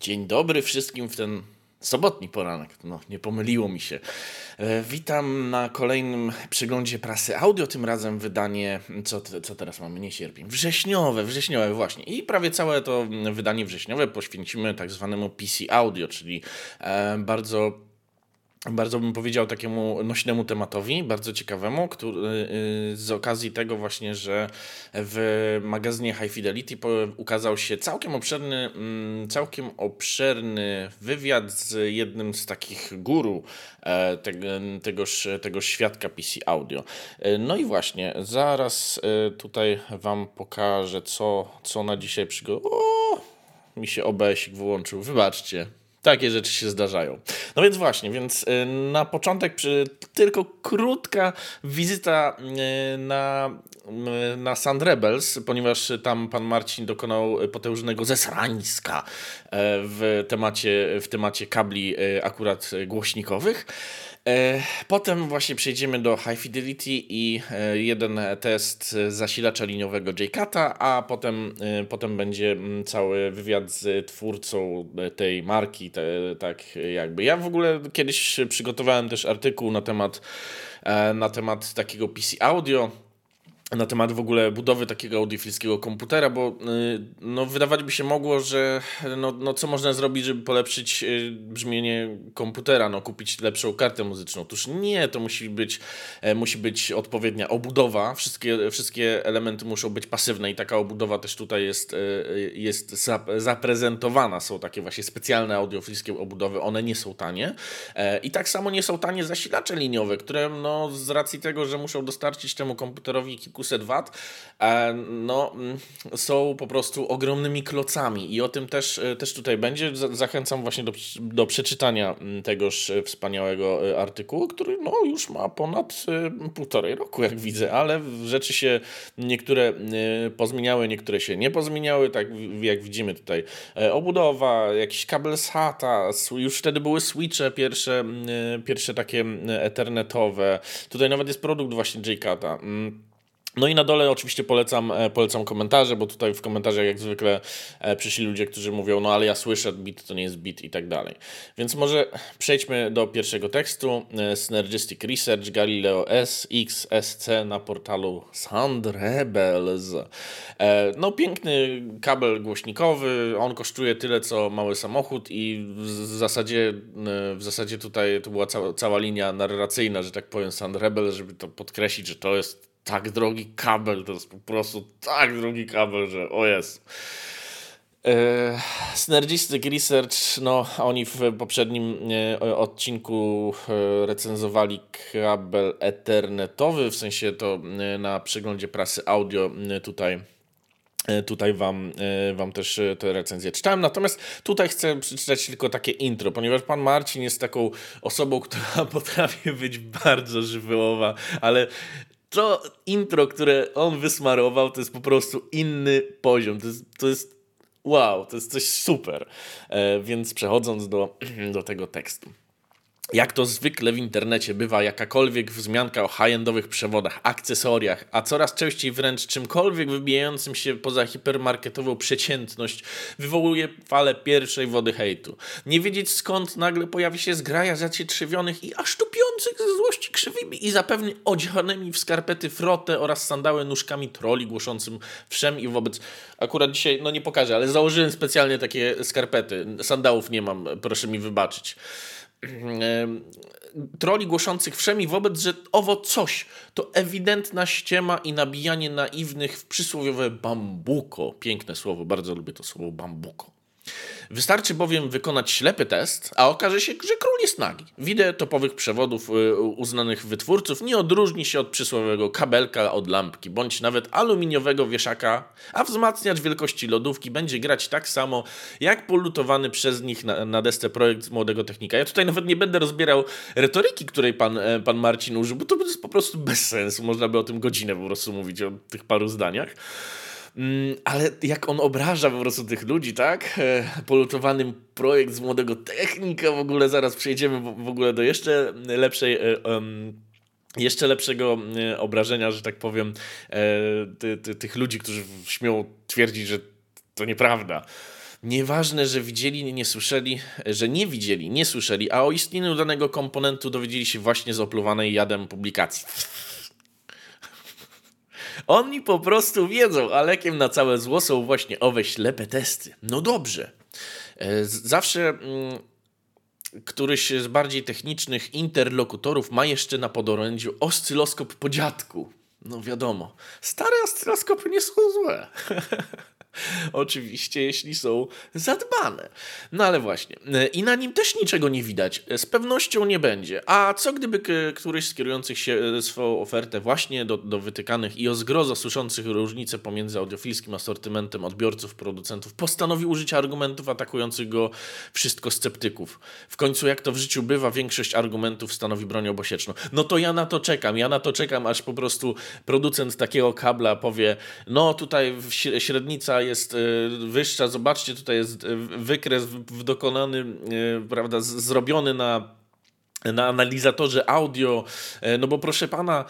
Dzień dobry wszystkim w ten sobotni poranek. No, nie pomyliło mi się. E, witam na kolejnym przeglądzie prasy audio, tym razem wydanie, co, co teraz mamy, nie sierpień, wrześniowe, wrześniowe właśnie. I prawie całe to wydanie wrześniowe poświęcimy tak zwanemu PC Audio, czyli e, bardzo bardzo bym powiedział takiemu nośnemu tematowi, bardzo ciekawemu, który, y, z okazji tego właśnie, że w magazynie High Fidelity ukazał się całkiem obszerny, mm, całkiem obszerny wywiad z jednym z takich guru e, tegoż, tegoż świadka PC Audio. E, no i właśnie, zaraz e, tutaj Wam pokażę, co, co na dzisiaj przygotowałem. Mi się OBS wyłączył, wybaczcie. Takie rzeczy się zdarzają. No więc właśnie, więc y, na początek tylko krótka wizyta y, na, y, na Sand Rebels, ponieważ tam pan Marcin dokonał potężnego zesrańska w temacie, w temacie kabli akurat głośnikowych. E, potem właśnie przejdziemy do High Fidelity i e, jeden test zasilacza liniowego JCATA, a potem, e, potem będzie mm, cały wywiad z twórcą tej marki, te, tak jakby. Ja w ogóle kiedyś przygotowałem też artykuł na temat, na temat takiego PC Audio, na temat w ogóle budowy takiego audiofilskiego komputera, bo y, no, wydawać by się mogło, że no, no, co można zrobić, żeby polepszyć y, brzmienie komputera, no, kupić lepszą kartę muzyczną. Otóż nie, to musi być, e, musi być odpowiednia obudowa, wszystkie, wszystkie elementy muszą być pasywne i taka obudowa też tutaj jest, e, jest zaprezentowana. Są takie właśnie specjalne audiofilskie obudowy, one nie są tanie e, i tak samo nie są tanie zasilacze liniowe, które no, z racji tego, że muszą dostarczyć temu komputerowi kilku kilkuset wat, e, no, mm, są po prostu ogromnymi klocami i o tym też, e, też tutaj będzie. Zachęcam właśnie do, do przeczytania mm, tegoż e, wspaniałego artykułu, który no, już ma ponad półtorej roku, jak widzę, ale rzeczy się niektóre pozmieniały, niektóre się nie pozmieniały, tak jak widzimy tutaj. Obudowa, jakiś kabel SATA, już wtedy były switche pierwsze, pierwsze takie ethernetowe. Tutaj nawet jest produkt właśnie JCATA. No i na dole oczywiście polecam, e, polecam komentarze, bo tutaj w komentarzach jak zwykle e, przyszli ludzie, którzy mówią, no ale ja słyszę bit, to nie jest bit i tak dalej. Więc może przejdźmy do pierwszego tekstu. E, Synergistic Research Galileo S XSC na portalu Sound Rebels. No piękny kabel głośnikowy, on kosztuje tyle co mały samochód i w zasadzie, w zasadzie tutaj to była cała, cała linia narracyjna, że tak powiem Sound Rebels, żeby to podkreślić, że to jest tak drogi kabel, to jest po prostu tak drogi kabel, że o jest. E, Synergistic Research, no oni w poprzednim e, odcinku e, recenzowali kabel ethernetowy, w sensie to na przeglądzie prasy audio tutaj Tutaj wam, wam też te recenzje czytałem. Natomiast tutaj chcę przeczytać tylko takie intro, ponieważ pan Marcin jest taką osobą, która potrafi być bardzo żywiołowa, ale to intro, które on wysmarował, to jest po prostu inny poziom. To jest, to jest wow, to jest coś super. E, więc przechodząc do, do tego tekstu. Jak to zwykle w internecie bywa, jakakolwiek wzmianka o high-endowych przewodach, akcesoriach, a coraz częściej wręcz czymkolwiek wybijającym się poza hipermarketową przeciętność, wywołuje falę pierwszej wody hejtu. Nie wiedzieć skąd nagle pojawi się zgraja zacietrzewionych i aż tupiących ze złości krzywymi i zapewne odzianymi w skarpety frotę oraz sandały nóżkami troli głoszącym wszem i wobec... Akurat dzisiaj, no nie pokażę, ale założyłem specjalnie takie skarpety. Sandałów nie mam, proszę mi wybaczyć troli głoszących wszemi wobec, że owo coś to ewidentna ściema i nabijanie naiwnych w przysłowiowe bambuko. Piękne słowo, bardzo lubię to słowo bambuko. Wystarczy bowiem wykonać ślepy test, a okaże się, że król jest nagi. Wideo topowych przewodów y, uznanych wytwórców nie odróżni się od przysłowiowego kabelka od lampki, bądź nawet aluminiowego wieszaka, a wzmacniacz wielkości lodówki będzie grać tak samo, jak polutowany przez nich na, na desce projekt młodego technika. Ja tutaj nawet nie będę rozbierał retoryki, której pan, e, pan Marcin użył, bo to jest po prostu bez sensu. Można by o tym godzinę po prostu mówić, o tych paru zdaniach. Mm, ale jak on obraża po prostu tych ludzi, tak? E, Polutowanym projekt z młodego technika, w ogóle zaraz przejdziemy w ogóle do jeszcze lepszej. Um, jeszcze lepszego obrażenia, że tak powiem, ty, ty, tych ludzi, którzy śmią twierdzić, że to nieprawda. Nieważne, że widzieli, nie słyszeli, że nie widzieli, nie słyszeli, a o istnieniu danego komponentu dowiedzieli się właśnie z opluwanej jadem publikacji. Oni po prostu wiedzą, a lekiem na całe zło są właśnie owe ślepe testy. No dobrze. E, zawsze mm, któryś z bardziej technicznych interlokutorów ma jeszcze na podorędziu oscyloskop po dziadku. No wiadomo, stare oscyloskopy nie są złe. Oczywiście, jeśli są zadbane. No ale właśnie. I na nim też niczego nie widać. Z pewnością nie będzie. A co gdyby któryś z kierujących się e, swoją ofertę właśnie do, do wytykanych i o zgrozo słyszących różnice pomiędzy audiofilskim asortymentem odbiorców, producentów postanowił użyć argumentów atakujących go wszystko sceptyków. W końcu, jak to w życiu bywa, większość argumentów stanowi broń obosieczną. No to ja na to czekam. Ja na to czekam, aż po prostu producent takiego kabla powie, no tutaj średnica jest e, wyższa. Zobaczcie, tutaj jest e, wykres dokonany, e, prawda, zrobiony na, na analizatorze audio. No bo proszę pana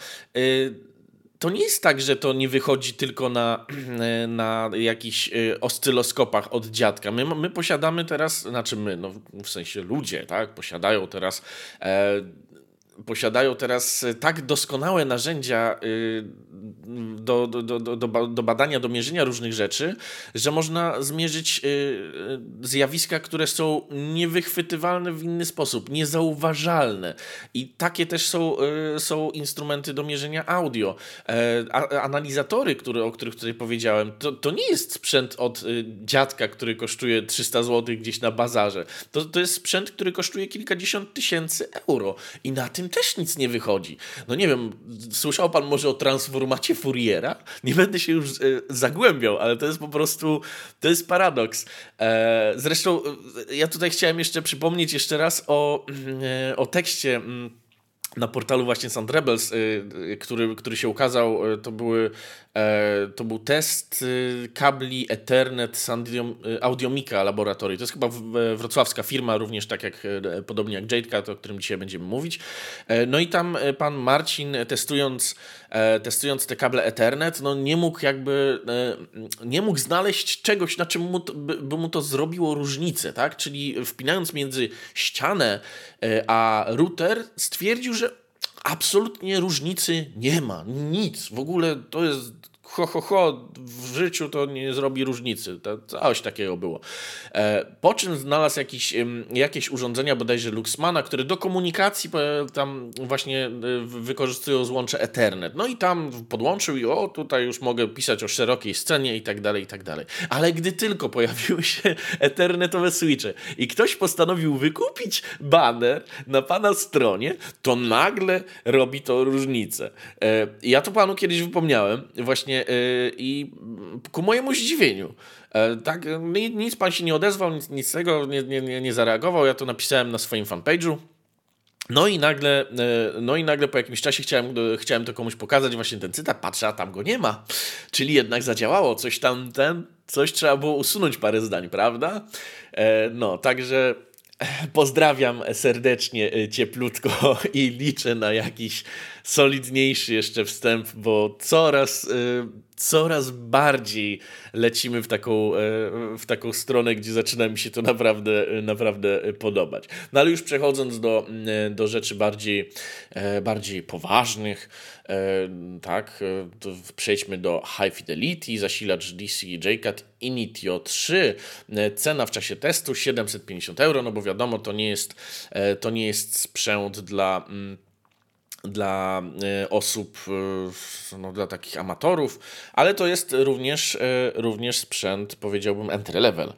to nie jest tak, że to nie wychodzi tylko na, na jakichś oscyloskopach od dziadka. My, my posiadamy teraz, znaczy my, no w sensie ludzie, tak, posiadają teraz e, posiadają teraz e, tak doskonałe narzędzia y, do, do, do, do, badania, do mierzenia różnych rzeczy, że można zmierzyć y, y, zjawiska, które są niewychwytywalne w inny sposób, niezauważalne. I takie też są, są instrumenty do mierzenia audio. E, analizatory, które, o których tutaj powiedziałem, to, to nie jest sprzęt od dziadka, który kosztuje 300 zł gdzieś na bazarze. To, to jest sprzęt, który kosztuje kilkadziesiąt tysięcy euro. I na tym też nic nie wychodzi. No nie wiem, słyszał pan może o transformacie Fouriera? Nie będę się już e, zagłębiał, ale to jest po prostu, to jest paradoks. E, zresztą e, ja tutaj chciałem jeszcze przypomnieć jeszcze raz o, e, o tekście mm, na portalu właśnie Sound Rebels, e, który, który się ukazał, to były to był test y, kabli Ethernet z Audiomika Laboratory. To jest chyba wrocławska firma, również tak jak e, podobnie jak JadeCat, o którym dzisiaj będziemy mówić. E, no i tam pan Marcin testując, testując te kable Ethernet, no nie mógł jakby nie mógł znaleźć czegoś, na czym mu to, by mu to zrobiło różnicę, tak? Czyli wpinając między ścianę a router stwierdził, że absolutnie różnicy nie ma. Nic. W ogóle to jest ho, ho, ho, w życiu to nie zrobi różnicy. To, coś takiego było. E, po czym znalazł jakiś, jakieś urządzenia, bodajże Luxmana, które do komunikacji tam właśnie e, wykorzystują złącze Ethernet. No i tam podłączył i o, tutaj już mogę pisać o szerokiej scenie i tak dalej, i tak dalej. Ale gdy tylko pojawiły się Ethernetowe switche i ktoś postanowił wykupić banner na pana stronie, to nagle robi to różnicę. E, ja to panu kiedyś wypomniałem, właśnie i ku mojemu zdziwieniu, e, tak, nic pan się nie odezwał, nic, nic tego nie, nie, nie zareagował, ja to napisałem na swoim fanpage'u. No i nagle, e, no i nagle po jakimś czasie chciałem, chciałem to komuś pokazać, właśnie ten cytat, patrzę, a tam go nie ma. Czyli jednak zadziałało, coś tam, ten, coś trzeba było usunąć parę zdań, prawda? E, no, także pozdrawiam serdecznie, cieplutko i liczę na jakiś solidniejszy jeszcze wstęp, bo coraz, y, coraz bardziej lecimy w taką, y, w taką stronę, gdzie zaczyna mi się to naprawdę, naprawdę podobać. No ale już przechodząc do, y, do rzeczy bardziej, bardziej poważnych, tak, to przejdźmy do High Fidelity, zasilacz DC JCAT Initio 3. Cena w czasie testu 750 euro, no bo wiadomo, to nie jest, to nie jest sprzęt dla mm, dla e, osób, e, no, dla takich amatorów, ale to jest również, e, również sprzęt, powiedziałbym, entry level.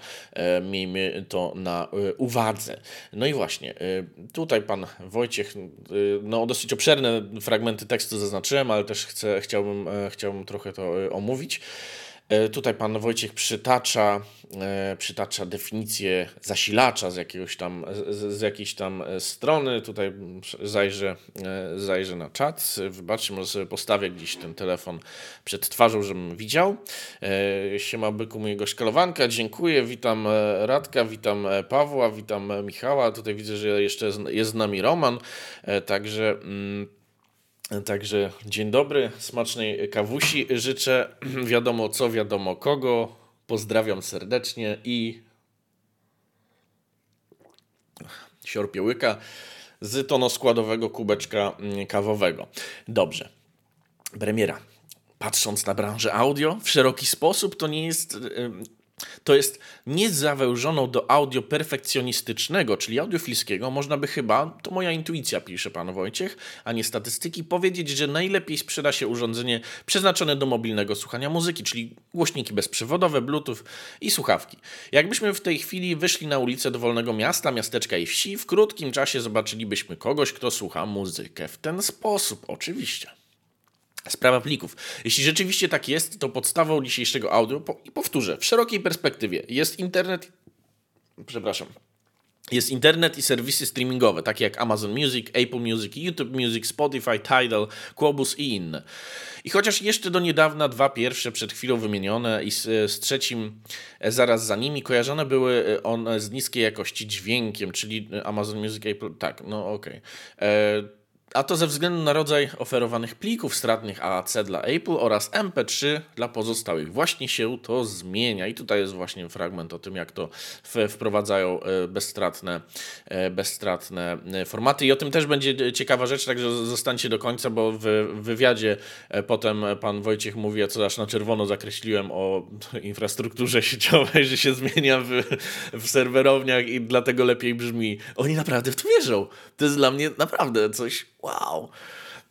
Miejmy to na uwadze. No i właśnie, tutaj pan Wojciech, no dosyć obszerne fragmenty tekstu zaznaczyłem, ale też chcę, chciałbym, chciałbym trochę to omówić. E, tutaj pan Wojciech przytacza, e, przytacza definicję zasilacza z jakiegoś tam, z, z jakiejś tam e, strony. Tutaj zajrzę, zajrzę na czat. Wybaczcie, może sobie postawię gdzieś ten telefon przed twarzą, żebym widział. Siema byku mojego szkalowanka, dziękuję. Witam Radka, witam Pawła, witam Michała. Tutaj widzę, że jeszcze jest z nami Roman. Także... Mm, Także dzień dobry, smacznej kawusi życzę. Wiadomo co, wiadomo kogo. Pozdrawiam serdecznie i siorpiełyka z tonoskładowego kubeczka mm, kawowego. Dobrze. Premiera. Patrząc na branżę audio w szeroki sposób, to nie jest to jest niezawężoną do audio perfekcjonistycznego, czyli audiofilskiego, można by chyba, to moja intuicja, pisze pan Wojciech, a nie statystyki, powiedzieć, że najlepiej sprzeda się urządzenie przeznaczone do mobilnego słuchania muzyki, czyli głośniki bezprzewodowe, bluetooth i słuchawki. Jakbyśmy w tej chwili wyszli na ulicę dowolnego miasta, miasteczka i wsi, w krótkim czasie zobaczylibyśmy kogoś, kto słucha muzykę w ten sposób, oczywiście. Sprawa plików. Jeśli rzeczywiście tak jest, to podstawą dzisiejszego audio, i powtórzę, w szerokiej perspektywie jest internet. Przepraszam. Jest internet i serwisy streamingowe, takie jak Amazon Music, Apple Music, YouTube Music, Spotify, Tidal, Quobus i inne. I chociaż jeszcze do niedawna dwa pierwsze przed chwilą wymienione i z, z trzecim e, zaraz za nimi kojarzone były e, one z niskiej jakości dźwiękiem, czyli Amazon Music, Apple, tak, no okej. Okay. A to ze względu na rodzaj oferowanych plików stratnych AAC dla Apple oraz MP3 dla pozostałych. Właśnie się to zmienia i tutaj jest właśnie fragment o tym, jak to wprowadzają e, bezstratne, e, bezstratne e, formaty i o tym też będzie ciekawa rzecz, także zostańcie do końca, bo w wywiadzie potem pan Wojciech mówi, co aż na czerwono zakreśliłem o infrastrukturze sieciowej, że się zmienia w, w serwerowniach i dlatego lepiej brzmi. Oni naprawdę w to wierzą. To jest dla mnie naprawdę coś wow.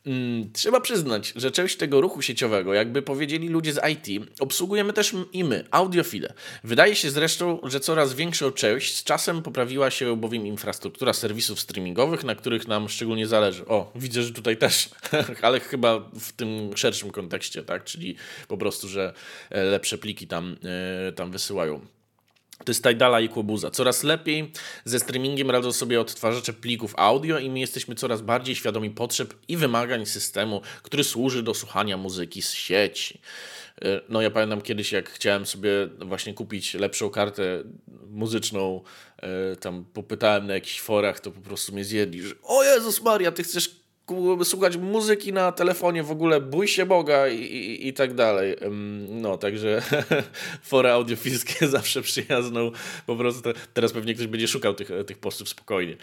Mm, trzeba przyznać, że część tego ruchu sieciowego, jakby powiedzieli ludzie z IT, obsługujemy też i my, audiofile. Wydaje się zresztą, że coraz większą część z czasem poprawiła się bowiem infrastruktura serwisów streamingowych, na których nam szczególnie zależy. O, widzę, że tutaj też, ale chyba w tym szerszym kontekście, tak? Czyli po prostu, że e, lepsze pliki tam, yy, tam wysyłają. To jest Tidala i Kłobuza. Coraz lepiej ze streamingiem radzą sobie odtwarzacze plików audio i my jesteśmy coraz bardziej świadomi potrzeb i wymagań systemu, który służy do słuchania muzyki z sieci. E, no ja pamiętam kiedyś, jak chciałem sobie właśnie kupić lepszą kartę muzyczną, e, tam popytałem na jakichś forach, to po prostu mnie zjedli, że o Jezus Maria, ty chcesz słuchać muzyki na telefonie, w ogóle bój się Boga i, i, i tak dalej. No, także fora audiofilskie zawsze przyjazną. Po prostu teraz pewnie ktoś będzie szukał tych, tych postów spokojnie.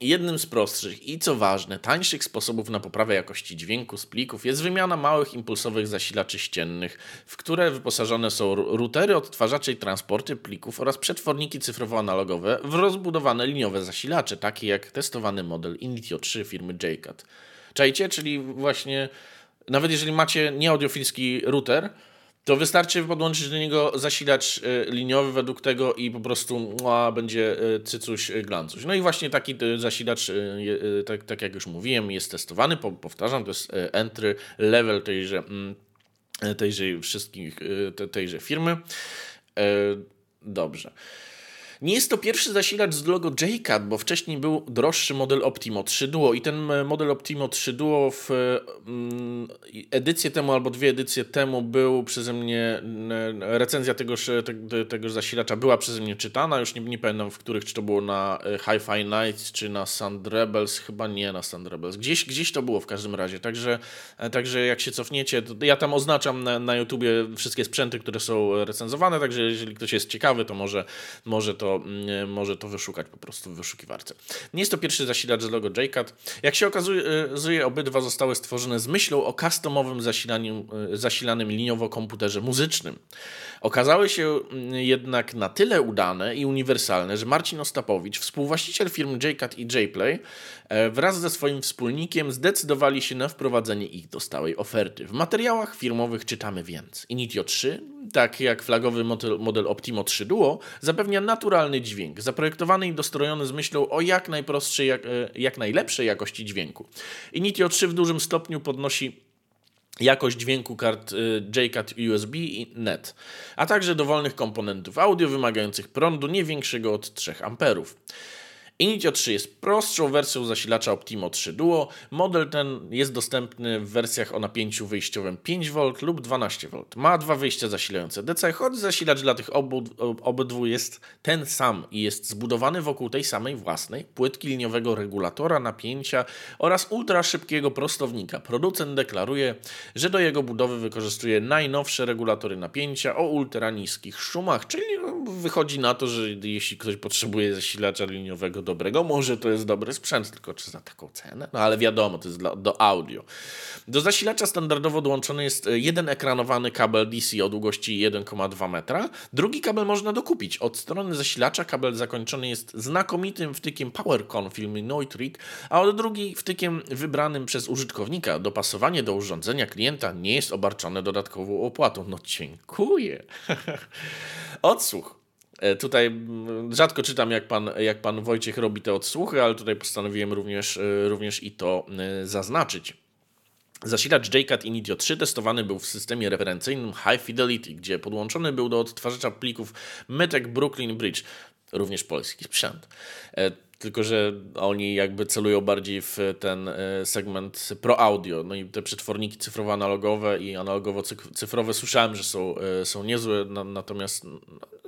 Jednym z prostszych i co ważne, tańszych sposobów na poprawę jakości dźwięku z plików jest wymiana małych impulsowych zasilaczy ściennych, w które wyposażone są routery, odtwarzacze i transporty plików oraz przetworniki cyfrowo-analogowe w rozbudowane liniowe zasilacze, takie jak testowany model Initio 3 firmy JCAT. Czajcie? Czyli właśnie nawet jeżeli macie nieaudiofilski router, to wystarczy podłączyć do niego zasilacz e, liniowy według tego i po prostu a, będzie e, cycuś e, glancuś. No i właśnie taki zasilacz, tak, tak jak już mówiłem, jest testowany, powtarzam, to jest entry level tejże, mm, tejże wszystkich, tejże firmy. Dobrze. Nie jest to pierwszy zasilacz z logo JCAT, bo wcześniej był droższy model Optimo 3 Duo i ten e, model Optimo 3 Duo w mm, edycję temu albo dwie edycje temu był przeze mnie, recenzja tegoż, te, tegoż zasilacza była przeze mnie czytana, już nie, nie pamiętam w których, czy to było na e, Hi-Fi Nights, czy na Sand Rebels, chyba nie na Sand Rebels, gdzieś, gdzieś to było w każdym razie, także, także jak się cofniecie, ja tam oznaczam na, na YouTubie wszystkie sprzęty, które są recenzowane, także jeżeli ktoś jest ciekawy, to może, może to Mm, może to wyszukać po prostu w wyszukiwarce. Nie jest to pierwszy zasilacz z logo JCAT. Jak się okazuje, obydwa zostały stworzone z myślą o customowym zasilaniu, e, zasilanym liniowo komputerze muzycznym. Okazały się mm, jednak na tyle udane i uniwersalne, że Marcin Ostapowicz, współwłaściciel firm JCAT i JPlay, e, wraz ze swoim wspólnikiem zdecydowali się na wprowadzenie ich do stałej oferty. W materiałach firmowych czytamy więc Initio 3, tak jak flagowy model, model Optimo 3 Duo, zapewnia naturalny dźwięk, zaprojektowany i dostrojony z myślą o jak najprostszej, jak, e, jak najlepszej jakości dźwięku. Initio 3 w dużym stopniu podnosi jakość dźwięku kart y, JCAT USB i NET, a także dowolnych komponentów audio wymagających prądu nie większego od 3 A. Initio 3 jest prostszą wersją zasilacza Optimo 3 Duo. Model ten jest dostępny w wersjach o napięciu wyjściowym 5V lub 12V. Ma dwa wyjścia zasilające DC, choć zasilacz dla tych obu, obydwu jest ten sam i jest zbudowany wokół tej samej własnej płytki liniowego regulatora napięcia oraz ultra szybkiego prostownika. Producent deklaruje, że do jego budowy wykorzystuje najnowsze regulatory napięcia o ultra niskich szumach, czyli wychodzi na to, że jeśli ktoś potrzebuje zasilacza liniowego dobrego, może to jest dobry sprzęt, tylko czy za taką cenę? No ale wiadomo, to jest dla, do audio. Do zasilacza standardowo dołączony jest jeden ekranowany kabel DC o długości 1,2 metra. Drugi kabel można dokupić. Od strony zasilacza kabel zakończony jest znakomitym wtykiem PowerCon firmy Neutrik, a od drugi wtykiem wybranym przez użytkownika. Dopasowanie do urządzenia klienta nie jest obarczone dodatkową opłatą. No dziękuję. Odsłuch. E, tutaj rzadko czytam, jak pan, jak pan Wojciech robi te odsłuchy, ale tutaj postanowiłem również, e, również i to e, zaznaczyć. Zasilacz JCAT Initio 3 testowany był w systemie referencyjnym High Fidelity, gdzie podłączony był do odtwarzacza plików Mytek Brooklyn Bridge, również polski sprzęt. Tylko, że oni jakby celują bardziej w ten segment pro audio. No i te przetworniki cyfrowo-analogowe i analogowo-cyfrowe słyszałem, że są, są niezłe, natomiast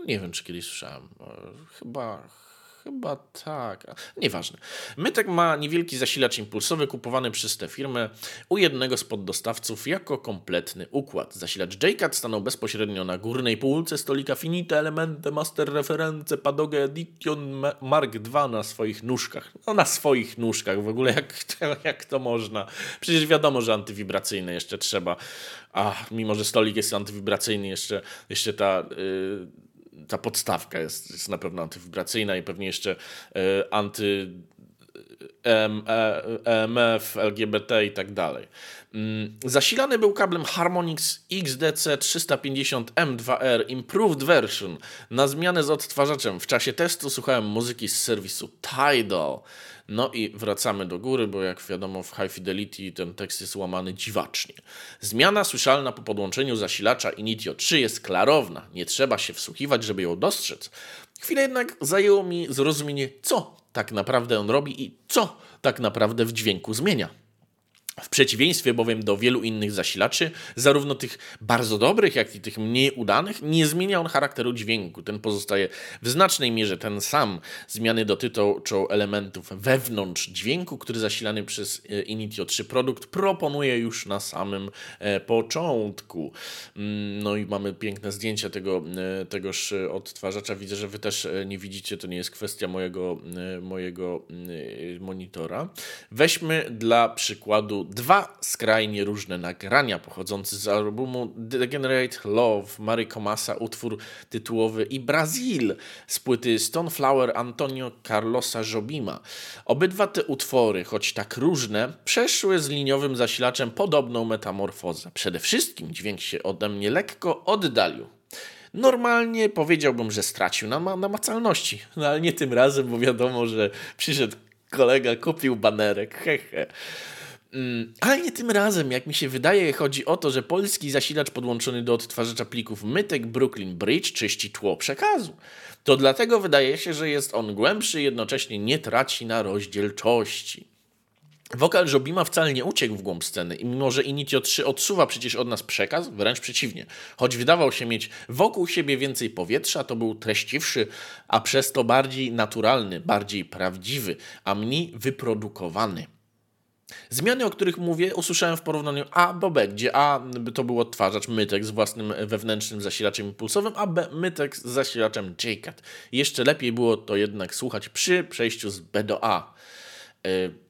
nie wiem, czy kiedyś słyszałem. Chyba, Chyba tak. Nieważne. Mytek ma niewielki zasilacz impulsowy kupowany przez tę firmę u jednego z poddostawców jako kompletny układ. Zasilacz JCAT stanął bezpośrednio na górnej półce stolika Finite Elemente Master Reference Padoge Edition Mark II na swoich nóżkach. No na swoich nóżkach w ogóle jak, jak to można. Przecież wiadomo, że antywibracyjne jeszcze trzeba. A mimo, że stolik jest antywibracyjny, jeszcze, jeszcze ta... Yy, ta podstawka jest, jest na pewno antywibracyjna i pewnie jeszcze e, anty EMF, LGBT i tak dalej. Mm, zasilany był kablem Harmonix XDC 350M2R Improved Version na zmianę z odtwarzaczem. W czasie testu słuchałem muzyki z serwisu Tidal. No i wracamy do góry, bo jak wiadomo w High Fidelity ten tekst jest łamany dziwacznie. Zmiana słyszalna po podłączeniu zasilacza Initio 3 jest klarowna. Nie trzeba się wsłuchiwać, żeby ją dostrzec. Chwilę jednak zajęło mi zrozumienie, co tak naprawdę on robi i co tak naprawdę w dźwięku zmienia. W przeciwieństwie bowiem do wielu innych zasilaczy, zarówno tych bardzo dobrych, jak i tych mniej udanych, nie zmienia on charakteru dźwięku. Ten pozostaje w znacznej mierze ten sam. Zmiany dotyczą elementów wewnątrz dźwięku, który zasilany przez e, Initio 3 produkt proponuje już na samym e, początku. Mm, no i mamy piękne zdjęcia tego, e, tegoż odtwarzacza. Widzę, że wy też nie widzicie, to nie jest kwestia mojego, mojego monitora. Weźmy dla przykładu dwa skrajnie różne nagrania pochodzące z albumu Degenerate Love Mary Comasa, utwór tytułowy i Brazil z płyty Stoneflower Antonio Carlosa Jobima. Obydwa te utwory, choć tak różne, przeszły z liniowym zasilaczem podobną metamorfozę. Przede wszystkim dźwięk się ode mnie lekko oddalił. Normalnie powiedziałbym, że stracił na namacalności, no ale nie tym razem, bo wiadomo, że przyszedł kolega, kupił banerek, hehe. Mm, ale nie tym razem, jak mi się wydaje, chodzi o to, że polski zasilacz podłączony do odtwarzacza plików Mytek Brooklyn Bridge czyści tło przekazu. To dlatego wydaje się, że jest on głębszy, jednocześnie nie traci na rozdzielczości. Wokal Jobima wcale nie uciekł w głąb sceny i mimo, że Initio 3 odsuwa przecież od nas przekaz, wręcz przeciwnie. Choć wydawał się mieć wokół siebie więcej powietrza, to był treściwszy, a przez to bardziej naturalny, bardziej prawdziwy, a mniej wyprodukowany. Zmiany, o których mówię, usłyszałem w porównaniu A do B, gdzie A to był odtwarzacz Mytek z własnym wewnętrznym zasilaczem impulsowym, a B Mytek z zasilaczem JCAT. Jeszcze lepiej było to jednak słuchać przy przejściu z B do A. Yy,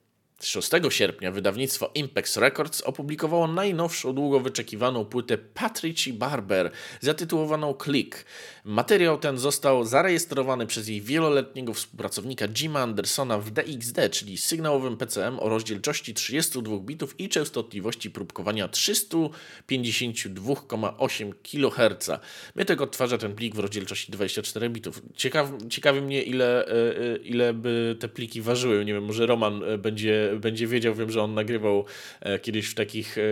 6 sierpnia wydawnictwo Impex Records opublikowało najnowszą, długo wyczekiwaną płytę Patrici Barber zatytułowaną Click. Materiał ten został zarejestrowany przez jej wieloletniego współpracownika Jima Andersona w DXD, czyli sygnałowym PCM o rozdzielczości 32 bitów i częstotliwości próbkowania 352,8 kHz. Mietek odtwarza ten plik w rozdzielczości 24 bitów. Ciekaw, ciekawi mnie ile, e, e, ile by te pliki ważyły. Nie wiem, może Roman e, będzie będzie wiedział, wiem, że on nagrywał e, kiedyś w takich, e,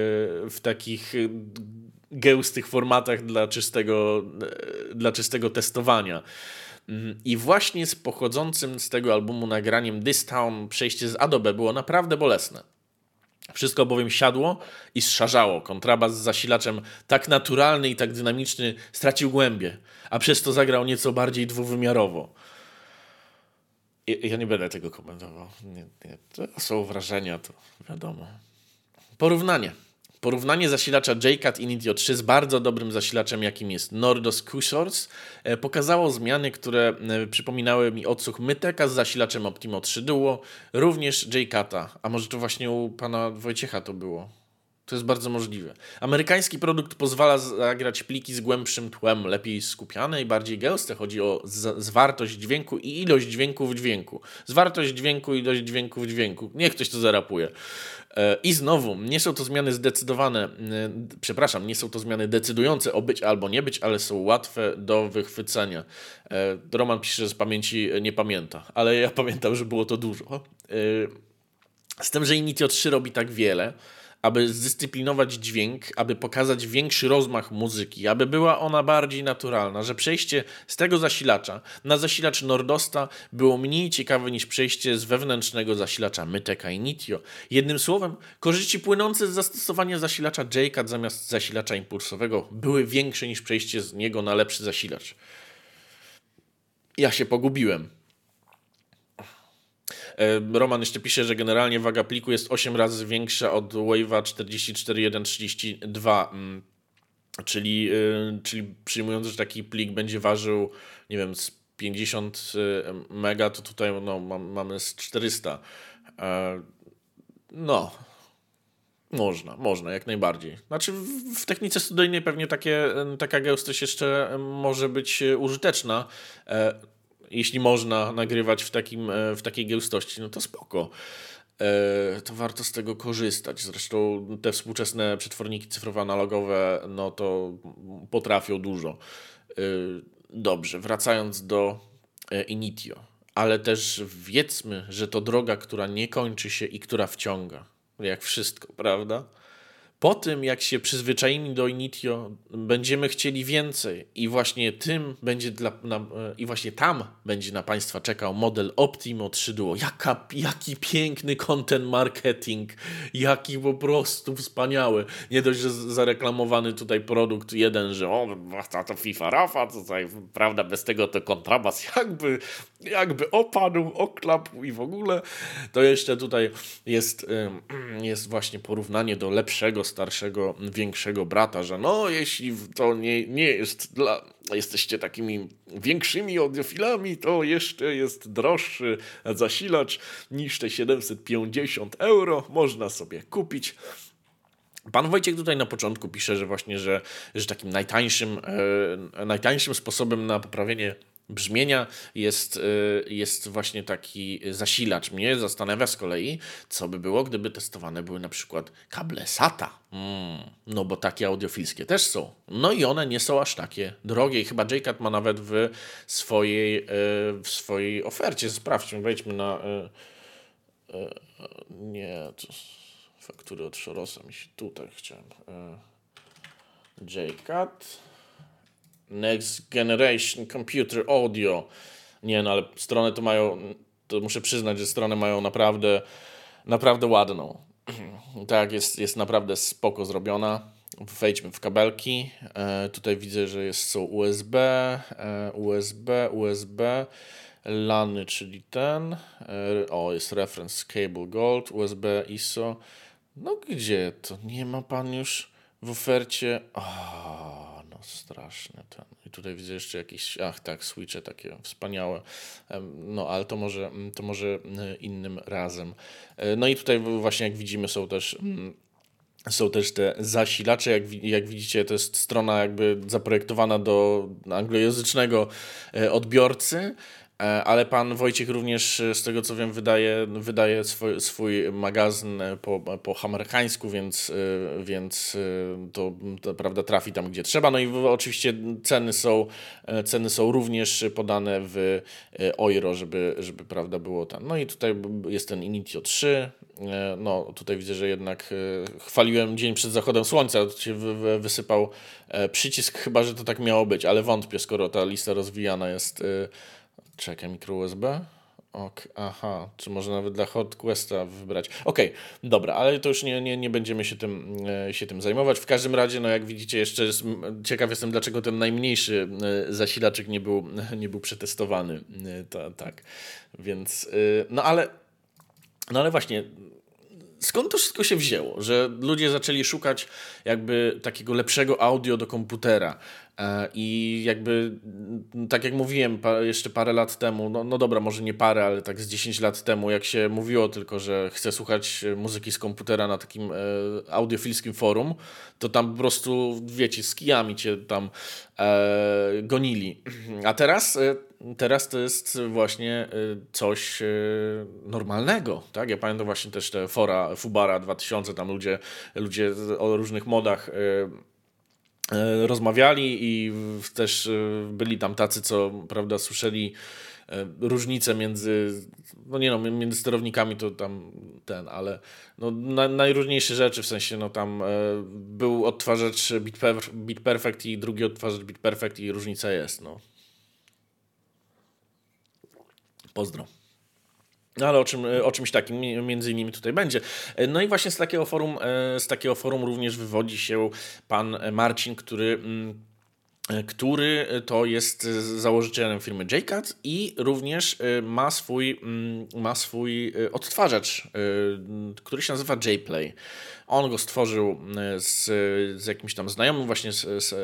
w takich e, gęstych formatach dla czystego, dla czystego testowania. Mm, I właśnie z pochodzącym z tego albumu nagraniem This Town przejście z Adobe było naprawdę bolesne. Wszystko bowiem siadło i zszarzało. Kontrabas z zasilaczem tak naturalny i tak dynamiczny stracił głębie, a przez to zagrał nieco bardziej dwuwymiarowo. Ja nie będę tego komentował. Nie, nie. To są wrażenia, to wiadomo. Porównanie. Porównanie zasilacza JCAT Initio 3 z bardzo dobrym zasilaczem, jakim jest Nordos Q-Source, e, pokazało zmiany, które e, przypominały mi odsłuch Myteka z zasilaczem Optimo 3 Duo, również JCATA. A może to właśnie u pana Wojciecha to było? To jest bardzo możliwe. Amerykański produkt pozwala zagrać pliki z głębszym tłem, lepiej skupiane i bardziej gęste. Chodzi o zwartość dźwięku i ilość dźwięku w dźwięku. Zwartość dźwięku i ilość dźwięku w dźwięku. Niech ktoś to zarapuje. E, I znowu, nie są to zmiany zdecydowane, e, przepraszam, nie są to zmiany decydujące o być albo nie być, ale są łatwe do wychwycenia. E, Roman pisze, że z pamięci nie pamięta, ale ja pamiętam, że było to dużo. Z tym, że Initio 3 robi tak wiele, aby zdyscyplinować dźwięk, aby pokazać większy rozmach muzyki, aby była ona bardziej naturalna, że przejście z tego zasilacza na zasilacz Nordosta było mniej ciekawe niż przejście z wewnętrznego zasilacza Myteka i Nitio. Jednym słowem, korzyści płynące z zastosowania zasilacza JCAT zamiast zasilacza impulsowego były większe niż przejście z niego na lepszy zasilacz. Ja się pogubiłem. E, Roman jeszcze pisze, że generalnie waga pliku jest 8 razy większa od Wave'a 44132. Mm, czyli, e, czyli przyjmując, że taki plik będzie ważył, nie wiem, z 50 e, mega, to tutaj no, mamy z 400. No, można, można, jak najbardziej. Znaczy, w technice studyjnej pewnie takie, taka gęstość jeszcze może być użyteczna jeśli można nagrywać w, takim, e, w takiej gęstości, no to spoko. E, to warto z tego korzystać. Zresztą te współczesne przetworniki cyfrowe analogowe, no to potrafią dużo. E, dobrze, wracając do Initio, ale też wiedzmy, że to droga, która nie kończy się i która wciąga. Jak wszystko, prawda? Po tym, jak się przyzwyczaimy do Initio, będziemy chcieli więcej i właśnie tym będzie dla, na, i właśnie tam będzie na Państwa czekał model Optimo 3 Duo. Jaka, jaki piękny content marketing, jaki po prostu wspaniały. Nie dość, że zareklamowany tutaj produkt jeden, że o, to FIFA Rafa, tutaj, prawda, bez tego to kontrabas jakby, jakby opadł, oklapł i w ogóle, to jeszcze tutaj jest, jest właśnie porównanie do lepszego starszego, większego brata, że no, jeśli to nie, nie jest dla. Jesteście takimi większymi audiofilami, to jeszcze jest droższy zasilacz niż te 750 euro. Można sobie kupić. Pan Wojciech tutaj na początku pisze, że właśnie, że, że takim najtańszym, e, najtańszym sposobem na poprawienie brzmienia jest, y, jest właśnie taki zasilacz. Mnie zastanawia z kolei, co by było, gdyby testowane były na przykład kable SATA. Mm, no bo takie audiofilskie też są. No i one nie są aż takie drogie. I chyba JCAT ma nawet w swojej, y, w swojej ofercie. Sprawdźmy, wejdźmy na... Y, nie, to faktury od Szorosa mi się tutaj chciałem. JCAT. Next Generation Computer Audio. Nie no, ale strony to mają, to muszę przyznać, że strony mają naprawdę, naprawdę ładną. tak, jest, jest naprawdę spoko zrobiona. Wejdźmy w kabelki. E, tutaj widzę, że jest, są USB, e, USB, USB, LANy, czyli ten. E, o, jest reference cable gold, USB ISO. No gdzie to? Nie ma pan już w ofercie. Oh straszne. Ten. I tutaj widzę jeszcze jakieś, ach tak, switche takie wspaniałe. No, ale to może, to może e, innym razem. E, no i tutaj właśnie jak widzimy są też mm, są też te zasilacze, jak, jak widzicie, to jest strona jakby zaprojektowana do anglojęzycznego e, odbiorcy. E, ale pan Wojciech również, e, z tego co wiem, wydaje, wydaje swój, swój magazyn e, po, po amerykańsku, więc, więc to, to prawda trafi tam, gdzie trzeba. No i oczywiście ceny są, ceny są również podane w euro, żeby, żeby prawda było tam. No i tutaj jest ten Initio 3. No tutaj widzę, że jednak chwaliłem dzień przed zachodem słońca, się wysypał przycisk, chyba że to tak miało być, ale wątpię, skoro ta lista rozwijana jest Czekaj, mikro USB. Ok, aha, czy może nawet dla Hot Questa wybrać. Okej, okay, dobra, ale to już nie, nie, nie będziemy się tym, e, się tym zajmować. W każdym razie, no jak widzicie, jeszcze jest, ciekaw jestem, dlaczego ten najmniejszy e, zasilaczek nie był, nie był przetestowany. E, ta, tak, więc, no ale, no ale właśnie, skąd to wszystko się wzięło, że ludzie zaczęli szukać jakby takiego lepszego audio do komputera, I jakby, tak jak mówiłem jeszcze parę lat temu, no, no dobra, może nie parę, ale tak z 10 lat temu, jak się mówiło tylko, że chcę słuchać muzyki z komputera na takim e, audiofilskim forum, to tam po prostu, wiecie, z kijami cię tam e, gonili. A teraz, e, teraz to jest właśnie coś normalnego, tak? Ja pamiętam właśnie też te fora Fubara 2000, tam ludzie, ludzie o różnych modach E, rozmawiali i też e, byli tam tacy, co prawda słyszeli e, różnice między, no nie no, między sterownikami to tam ten, ale no, na, najróżniejsze rzeczy, w sensie no tam był odtwarzacz Beat, Beat Perfect i drugi odtwarzacz Beat Perfect i różnica jest, no. Pozdro. No ale o, czym, o czymś takim między innymi tutaj będzie. No i właśnie z takiego forum, e, z takiego forum również wywodzi się pan Marcin, który mm, który to jest założycielem firmy JCAT i również e, ma swój, mm, ma swój e, odtwarzacz, który się nazywa JPlay. On go stworzył z, z jakimś tam znajomym, właśnie z, z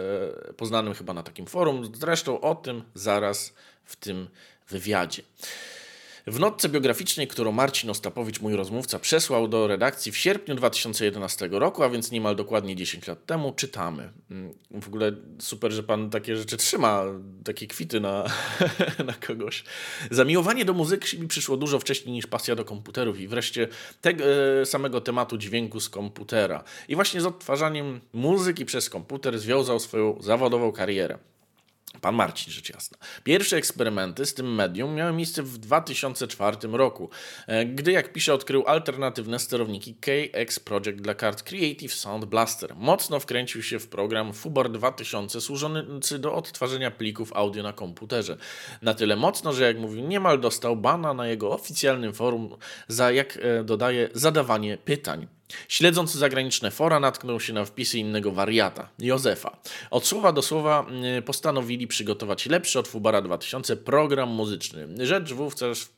poznanym chyba na takim forum. Zresztą o tym zaraz w tym wywiadzie. W notce biograficznej, którą Marcin Ostapowicz, mój rozmówca, przesłał do redakcji w sierpniu 2011 roku, a więc niemal dokładnie 10 lat temu, czytamy. Mm, w ogóle super, że pan takie rzeczy trzyma, takie kwity na, na kogoś. Zamiłowanie do muzyki mi przyszło dużo wcześniej niż pasja do komputerów i wreszcie tego e, samego tematu dźwięku z komputera. I właśnie z odtwarzaniem muzyki przez komputer związał swoją zawodową karierę. Pan Marcin, rzecz jasna. Pierwsze eksperymenty z tym medium miały miejsce w 2004 roku, e, gdy, jak pisze, odkrył alternatywne sterowniki KX Project dla kart Creative Sound Blaster. Mocno wkręcił się w program Fubar 2000 służący do odtwarzania plików audio na komputerze. Na tyle mocno, że jak mówił, niemal dostał bana na jego oficjalnym forum za, jak e, dodaje, zadawanie pytań. Śledząc zagraniczne fora, natknął się na wpisy innego wariata, Józefa. Od słowa do słowa mm, postanowili przygotować lepszy od Fubara 2000 program muzyczny. Rzecz wówczas,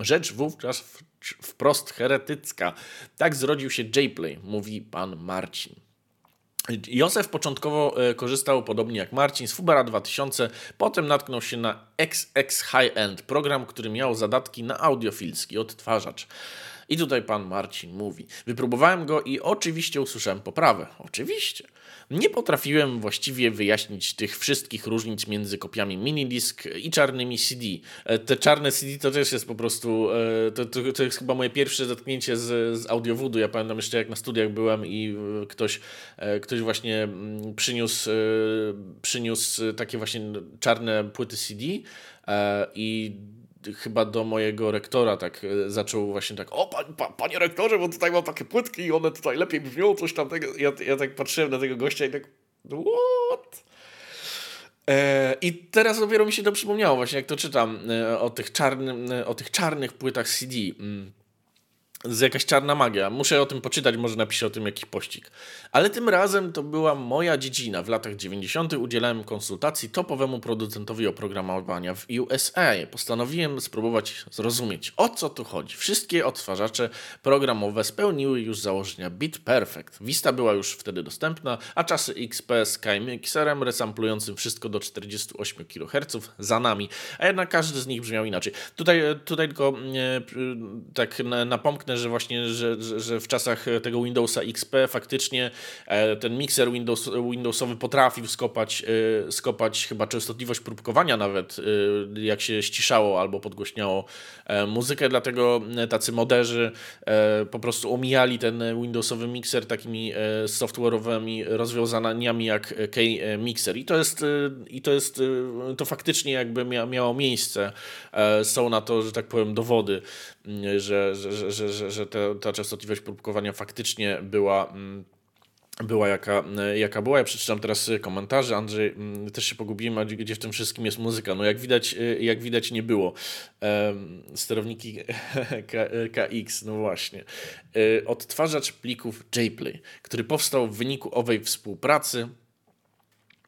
rzecz wówczas wprost heretycka. Tak zrodził się J-Play, mówi pan Marcin. Józef początkowo e, korzystał podobnie jak Marcin z Fubara 2000, potem natknął się na XX High End, program, który miał zadatki na audiofilski odtwarzacz. I tutaj pan Marcin mówi: Wypróbowałem go i oczywiście usłyszałem poprawę. Oczywiście. Nie potrafiłem właściwie wyjaśnić tych wszystkich różnic między kopiami minidisc i czarnymi CD. E, te czarne CD to też jest po prostu, e, to, to, to jest chyba moje pierwsze zetknięcie z, z audiowoodu. Ja pamiętam jeszcze jak na studiach byłem i e, ktoś, ktoś właśnie mm, przyniósł, przyniósł takie właśnie czarne płyty CD i chyba do mojego rektora tak e, zaczął właśnie tak, o pan, pan, panie rektorze, bo tutaj mam takie płytki i one tutaj lepiej brzmią, coś tamtego. Ja, ja tak patrzyłem na tego gościa i tak, what? E, I teraz dopiero mi się to przypomniało, właśnie jak to czytam e, o tych, czarnym, o tych czarnych płytach CD. Mm z jakaś czarna magia. Muszę o tym poczytać, może napiszę o tym jakiś pościg. Ale tym razem to była moja dziedzina. W latach 90. udzielałem konsultacji topowemu producentowi oprogramowania w USA. Postanowiłem spróbować zrozumieć, o co tu chodzi. Wszystkie odtwarzacze programowe spełniły już założenia Bit Perfect. Vista była już wtedy dostępna, a czasy XP z Mixerem resamplującym wszystko do 48 kHz za nami, a jednak każdy z nich brzmiał inaczej. Tutaj, tutaj tylko e, tak napomknę ewidentne, że właśnie, że, że, że w czasach tego Windowsa XP faktycznie e, ten mikser Windows, Windowsowy potrafił skopać, e, skopać chyba częstotliwość próbkowania nawet, e, jak się ściszało albo podgłośniało muzykę, dlatego tacy moderzy po prostu omijali ten Windowsowy mikser takimi software'owymi rozwiązaniami jak K-Mixer i to jest, i to jest, to faktycznie jakby miało miejsce. Są na to, że tak powiem, dowody, że, że, że, że, że ta częstotliwość próbkowania faktycznie była mm, była jaka, jaka była. Ja przeczytam teraz komentarze. Andrzej, mm, też się pogubiłem, gdzie w tym wszystkim jest muzyka. No jak widać, jak widać nie było. Sterowniki KX, no właśnie. E, odtwarzacz plików JPlay, który powstał w wyniku owej współpracy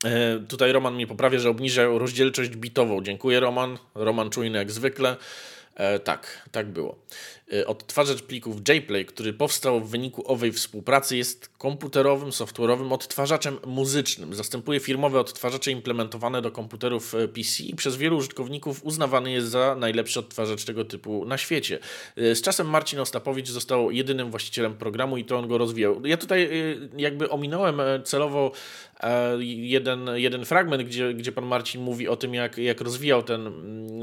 e, Tutaj Roman mnie poprawia, że obniża rozdzielczość bitową. Dziękuję Roman. Roman czujny jak zwykle. E, tak, tak było. E, odtwarzacz plików JPlay, który powstał w wyniku owej współpracy, jest komputerowym, software'owym odtwarzaczem muzycznym. Zastępuje firmowe odtwarzacze implementowane do komputerów e, PC i przez wielu użytkowników uznawany jest za najlepszy odtwarzacz tego typu na świecie. E, z czasem Marcin Ostapowicz został jedynym właścicielem programu i to on go rozwijał. Ja tutaj jakby ominąłem celowo jeden, jeden fragment, gdzie, gdzie pan Marcin mówi o tym, jak, jak rozwijał ten,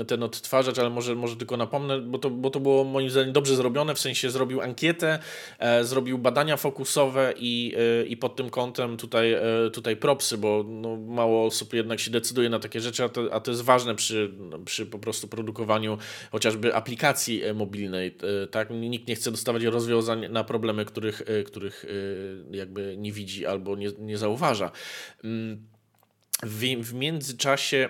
ten odtwarzacz, ale może, może tylko napomnę, bo to, bo to było moim zdaniem dobrze zrobione, w sensie zrobił ankietę, e, zrobił badania fokusowe i, e, i pod tym kątem tutaj, e, tutaj propsy, bo no, mało osób jednak się decyduje na takie rzeczy, a to, a to jest ważne przy, przy po prostu produkowaniu chociażby aplikacji mobilnej. Tak? Nikt nie chce dostawać rozwiązań na problemy, których, których jakby nie widzi albo nie, nie zauważa. Mm, w, w międzyczasie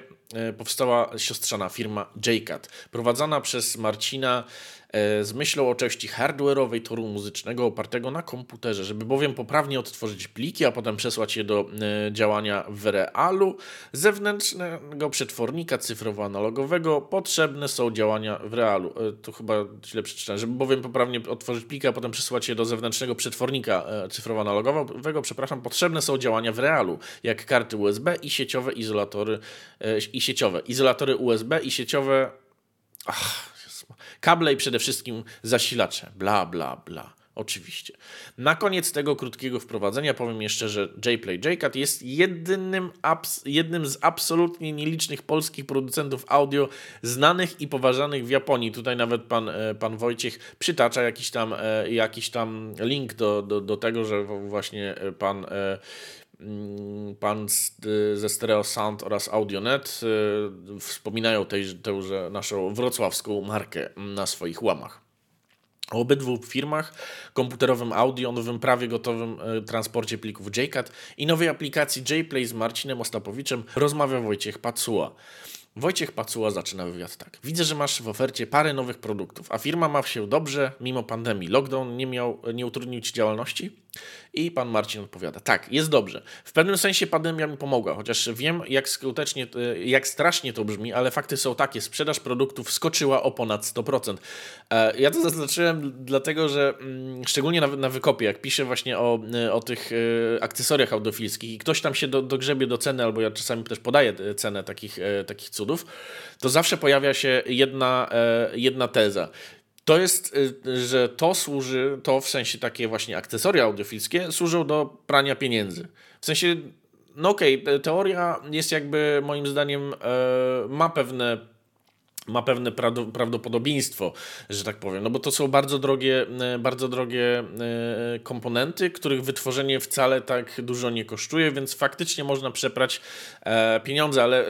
powstała siostrzana firma JCAT, prowadzona przez Marcina z myślą o części hardware'owej toru muzycznego opartego na komputerze, żeby bowiem poprawnie odtworzyć pliki, a potem przesłać je do e, działania w realu zewnętrznego przetwornika cyfrowo-analogowego potrzebne są działania w realu. E, tu chyba źle przeczytałem. Żeby bowiem poprawnie odtworzyć pliki, a potem przesłać je do zewnętrznego przetwornika cyfrowo-analogowego, przepraszam, potrzebne są działania w realu, jak karty USB i sieciowe izolatory i sieciowe. Izolatory USB i sieciowe Ach, Kable i przede wszystkim zasilacze. Bla, bla, bla. Oczywiście. Na koniec tego krótkiego wprowadzenia powiem jeszcze, że JPlay JCAT jest jedynym, jednym z absolutnie nielicznych polskich producentów audio znanych i poważanych w Japonii. Tutaj nawet pan, e, pan Wojciech przytacza jakiś tam, e, jakiś tam link do, do, do tego, że właśnie pan mm, pan ze Stereo Sound oraz Audionet e, wspominają tej, tęże naszą wrocławską markę na swoich łamach. O obydwu firmach, komputerowym audio, nowym prawie gotowym e, transporcie plików JCAT i nowej aplikacji JPlay z Marcinem Ostapowiczem rozmawia Wojciech Pacuła. Wojciech Pacuła zaczyna wywiad tak. Widzę, że masz w ofercie parę nowych produktów, a firma ma się dobrze mimo pandemii. Lockdown nie, miał, nie utrudnił Ci działalności? I pan Marcin odpowiada: Tak, jest dobrze. W pewnym sensie pandemia mi pomogła, chociaż wiem, jak skutecznie, e, jak strasznie to brzmi, ale fakty są takie: sprzedaż produktów skoczyła o ponad 100%. E, ja to zaznaczyłem dlatego, że mm, szczególnie na, na wykopie, jak piszę właśnie o, e, o tych akcesoriach audiofilskich i ktoś tam się do, dogrzebie do ceny, albo ja czasami też podaję cenę takich, takich cudów, to zawsze pojawia się jedna, jedna teza to jest, y, że to służy, to w sensie takie właśnie akcesoria audiofilskie służą do prania pieniędzy. W sensie, no okej, okay, teoria jest jakby moim zdaniem, e, ma pewne ma pewne prawdopodobieństwo, że tak powiem, no bo to są bardzo drogie, e, bardzo drogie e, komponenty, których wytworzenie wcale tak dużo nie kosztuje, więc faktycznie można przeprać e, pieniądze, ale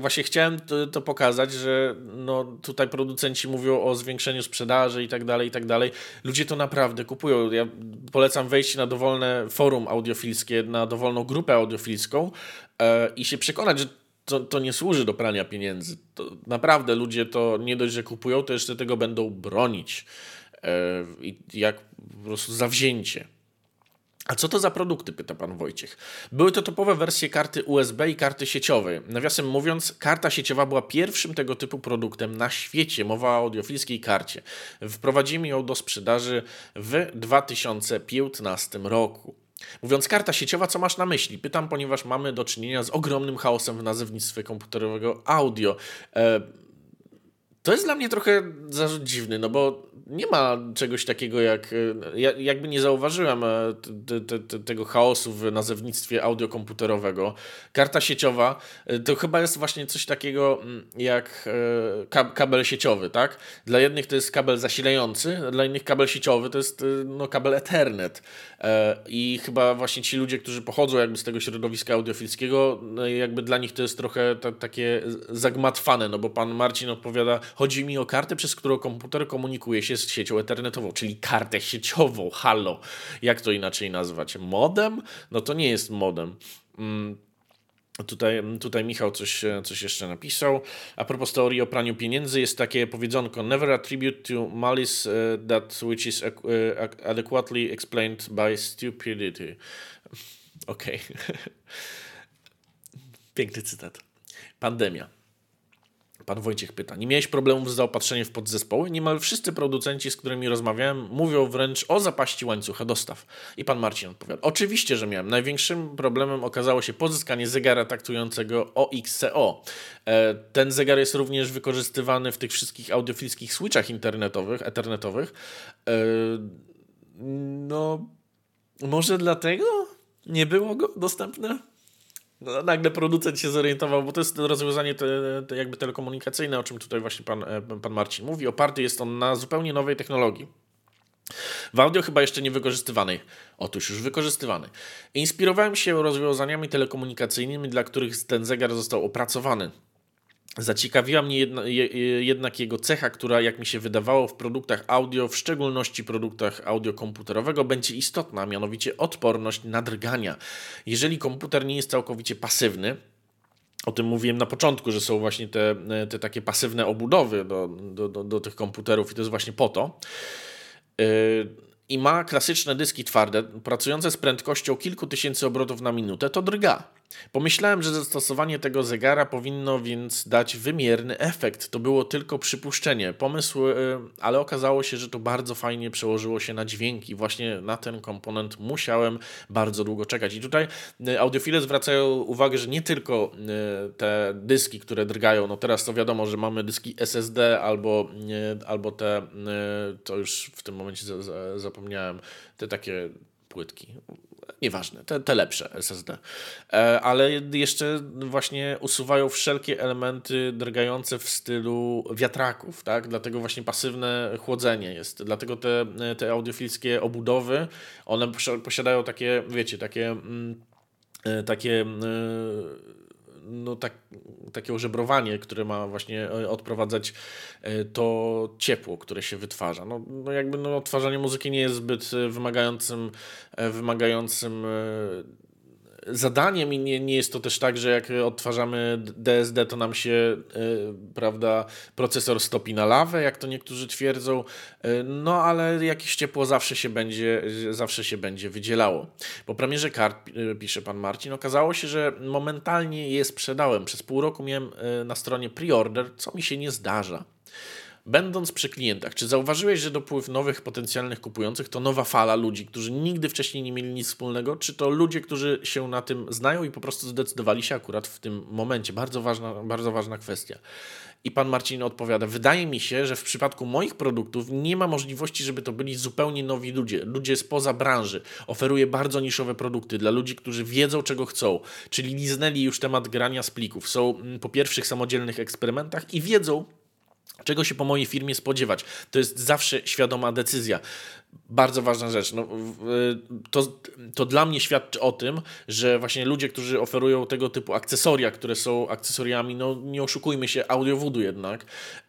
właśnie chciałem to pokazać, że no tutaj producenci mówią o zwiększeniu sprzedaży i tak dalej, i tak dalej. Ludzie to naprawdę kupują. Ja polecam wejść na dowolne forum audiofilskie, na dowolną grupę audiofilską i się przekonać, że to, to nie służy do prania pieniędzy. To naprawdę ludzie to nie dość, że kupują, to jeszcze tego będą bronić. Yy, jak po prostu zawzięcie. A co to za produkty? pyta pan Wojciech. Były to topowe wersje karty USB i karty sieciowej. Nawiasem mówiąc, karta sieciowa była pierwszym tego typu produktem na świecie. Mowa o audiofilskiej karcie. Wprowadzimy ją do sprzedaży w 2015 roku. Mówiąc karta sieciowa, co masz na myśli? Pytam, ponieważ mamy do czynienia z ogromnym chaosem w nazewnictwie komputerowego audio. E, To jest dla mnie trochę zarzut dziwny, no bo nie ma czegoś takiego jak. E, ja jakby nie zauważyłem e, te, te, te, tego chaosu w nazewnictwie audiokomputerowego. Karta sieciowa e, to chyba jest właśnie coś takiego mm, jak kabel sieciowy, tak? Dla jednych to jest kabel zasilający, dla innych kabel sieciowy to jest no, kabel Ethernet. I chyba właśnie ci ludzie, którzy pochodzą jakby z tego środowiska audiofilskiego, no, jakby dla nich to jest trochę ta, takie zagmatwane, no bo pan Marcin odpowiada, chodzi mi o kartę, przez którą komputer komunikuje się z siecią ethernetową, czyli kartę sieciową, halo. Jak to inaczej nazwać? Modem? No to nie jest modem. Mm. Tutaj, tutaj Michał coś, coś jeszcze napisał. A propos teorii o praniu pieniędzy, jest takie powiedzonko: Never attribute to malice uh, that which is uh, adequately explained by stupidity. Okej. Okay. Piękny cytat. Pandemia. Pan Wojciech pyta, nie miałeś problemów z zaopatrzeniem w podzespoły? Niemal wszyscy producenci, z którymi rozmawiałem, mówią wręcz o zapaści łańcucha dostaw. I pan Marcin odpowiada, oczywiście, że miałem. Największym problemem okazało się pozyskanie zegara taktującego OXCO. E, ten zegar jest również wykorzystywany w tych wszystkich audiofilskich switchach internetowych, ethernetowych. E, no, może dlatego nie było go dostępne? No, nagle producent się zorientował, bo to jest rozwiązanie te, te jakby telekomunikacyjne, o czym tutaj właśnie pan, e, pan Marcin mówi. Oparty jest on na zupełnie nowej technologii. W audio chyba jeszcze nie wykorzystywanej. Otóż już wykorzystywanej. Inspirowałem się rozwiązaniami telekomunikacyjnymi, dla których ten zegar został opracowany. Zaciekawiła mnie jedna, jednak jego cecha, która, jak mi się wydawało, w produktach audio, w szczególności produktach audio komputerowego, będzie istotna, a mianowicie odporność na drgania. Jeżeli komputer nie jest całkowicie pasywny, o tym mówiłem na początku, że są właśnie te, te takie pasywne obudowy do, do, do, do tych komputerów, i to jest właśnie po to. Yy, i ma klasyczne dyski twarde, pracujące z prędkością kilku tysięcy obrotów na minutę, to drga. Pomyślałem, że zastosowanie tego zegara powinno więc dać wymierny efekt. To było tylko przypuszczenie, pomysł, y, ale okazało się, że to bardzo fajnie przełożyło się na dźwięki. Właśnie na ten komponent musiałem bardzo długo czekać. I tutaj y, audiofile zwracają uwagę, że nie tylko y, te dyski, które drgają, no teraz to wiadomo, że mamy dyski SSD albo, albo te, to już w tym momencie zapomniałem, te takie płytki nieważne, te, te lepsze SSD. E, ale jeszcze właśnie usuwają wszelkie elementy drgające w stylu wiatraków, tak? Dlatego właśnie pasywne chłodzenie jest. Dlatego te, te audiofilskie obudowy, one posiadają takie, wiecie, takie, mm, e, takie mm, no, tak, takie ożebrowanie, które ma właśnie e, odprowadzać e, to ciepło, które się wytwarza. No, no jakby no, odtwarzanie muzyki nie jest zbyt e, wymagającym, wymagającym zadaniem i nie, nie jest to też tak, że jak odtwarzamy DSD, to nam się y, prawda, procesor stopi na lawę, jak to niektórzy twierdzą, y, no ale jakieś ciepło zawsze się będzie, zawsze się będzie wydzielało. Po premierze kart, y, pisze pan Marcin, okazało się, że momentalnie je sprzedałem. Przez pół roku miałem na stronie pre-order, co mi się nie zdarza. Będąc przy klientach, czy zauważyłeś, że dopływ nowych potencjalnych kupujących to nowa fala ludzi, którzy nigdy wcześniej nie mieli nic wspólnego, czy to ludzie, którzy się na tym znają i po prostu zdecydowali się akurat w tym momencie? Bardzo ważna, bardzo ważna kwestia. I pan Marcin odpowiada: Wydaje mi się, że w przypadku moich produktów nie ma możliwości, żeby to byli zupełnie nowi ludzie, ludzie spoza branży. Oferuję bardzo niszowe produkty dla ludzi, którzy wiedzą, czego chcą, czyli liznęli już temat grania z plików. Są mm, po pierwszych samodzielnych eksperymentach i wiedzą, Czego się po mojej firmie spodziewać? To jest zawsze świadoma decyzja. Bardzo ważna rzecz. No, to, to dla mnie świadczy o tym, że właśnie ludzie, którzy oferują tego typu akcesoria, które są akcesoriami, no nie oszukujmy się, audiowoodu jednak,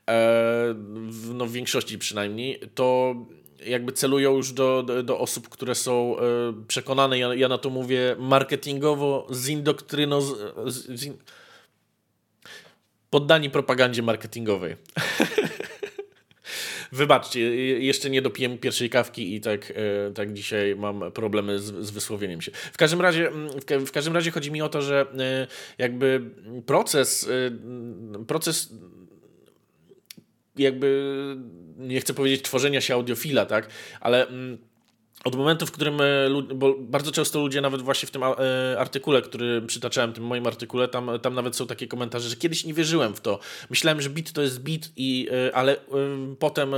e, no w większości przynajmniej, to jakby celują już do, do, osób, które są e, przekonane, ja, ja na to mówię marketingowo, zindoktryno... Z, z, poddani propagandzie marketingowej. Wybaczcie, jeszcze nie dopiłem pierwszej kawki i tak, e, tak dzisiaj mam problemy z, z wysłowieniem się. W każdym, razie, mm, w, każdym razie chodzi mi o to, że e, jakby proces, e, proces jakby, nie chcę powiedzieć tworzenia się audiofila, tak, ale mm, od momentu, w którym, e, bo bardzo często ludzie nawet właśnie w tym e, artykule, który przytaczałem, tym moim artykule, tam, tam nawet są takie komentarze, że kiedyś nie wierzyłem w to. Myślałem, że bit to jest bit, i, e, ale potem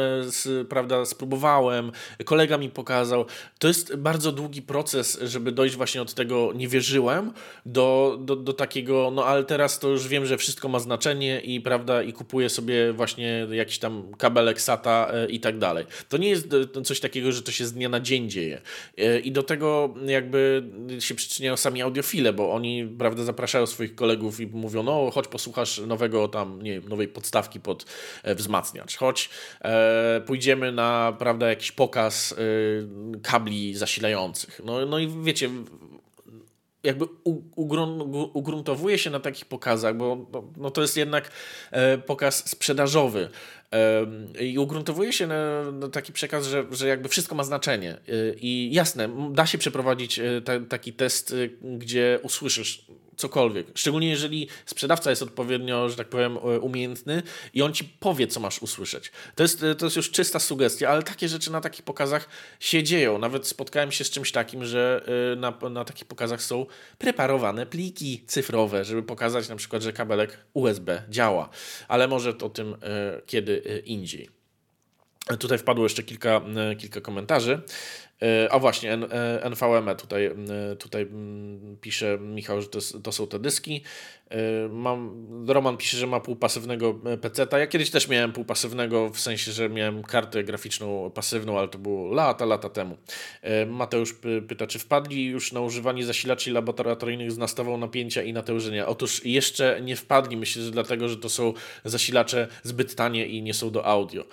prawda, spróbowałem, kolega mi pokazał. To jest bardzo długi proces, żeby dojść właśnie od tego nie wierzyłem do, do, do takiego, no ale teraz to już wiem, że wszystko ma znaczenie i prawda, i kupuję sobie właśnie jakiś tam kabelek SATA i tak dalej. To nie jest coś takiego, że to się z dnia na dzień dzieje. E, I do tego jakby się przyczyniają sami audiofile, bo oni prawda, zapraszają swoich kolegów i mówią, no chodź posłuchasz nowego tam, nie wiem, nowej podstawki pod e, wzmacniacz, chodź e, pójdziemy na prawda, jakiś pokaz e, kabli zasilających. No, no i wiecie, jakby ugruntowuje się na takich pokazach, bo no to jest jednak e, pokaz sprzedażowy. I ugruntowuje się na, taki przekaz, że, że jakby wszystko ma znaczenie. E, I jasne, da się przeprowadzić e, ta, taki test, gdzie usłyszysz cokolwiek. Szczególnie jeżeli sprzedawca jest odpowiednio, że tak powiem, e, umiejętny i on ci powie, co masz usłyszeć. To jest, to jest już czysta sugestia, ale takie rzeczy na takich pokazach się dzieją. Nawet spotkałem się z czymś takim, że e, na, na takich pokazach są preparowane pliki cyfrowe, żeby pokazać na przykład, że kabelek USB działa. Ale może o tym e, kiedy indziej. Tutaj wpadło jeszcze kilka, kilka komentarzy. A właśnie, NVM tutaj, tutaj pisze Michał, że to, to są te dyski. Y, mam, Roman pisze, że ma półpasywnego e, PC-ta. Ja kiedyś też miałem półpasywnego, w sensie, że miałem kartę graficzną pasywną, ale to było lata, lata temu. Mateusz pyta, czy wpadli już na używanie zasilaczy laboratoryjnych z nastawą napięcia i natężenia? Otóż jeszcze nie wpadli, myślę, że dlatego, że to są zasilacze zbyt tanie i nie są do audio.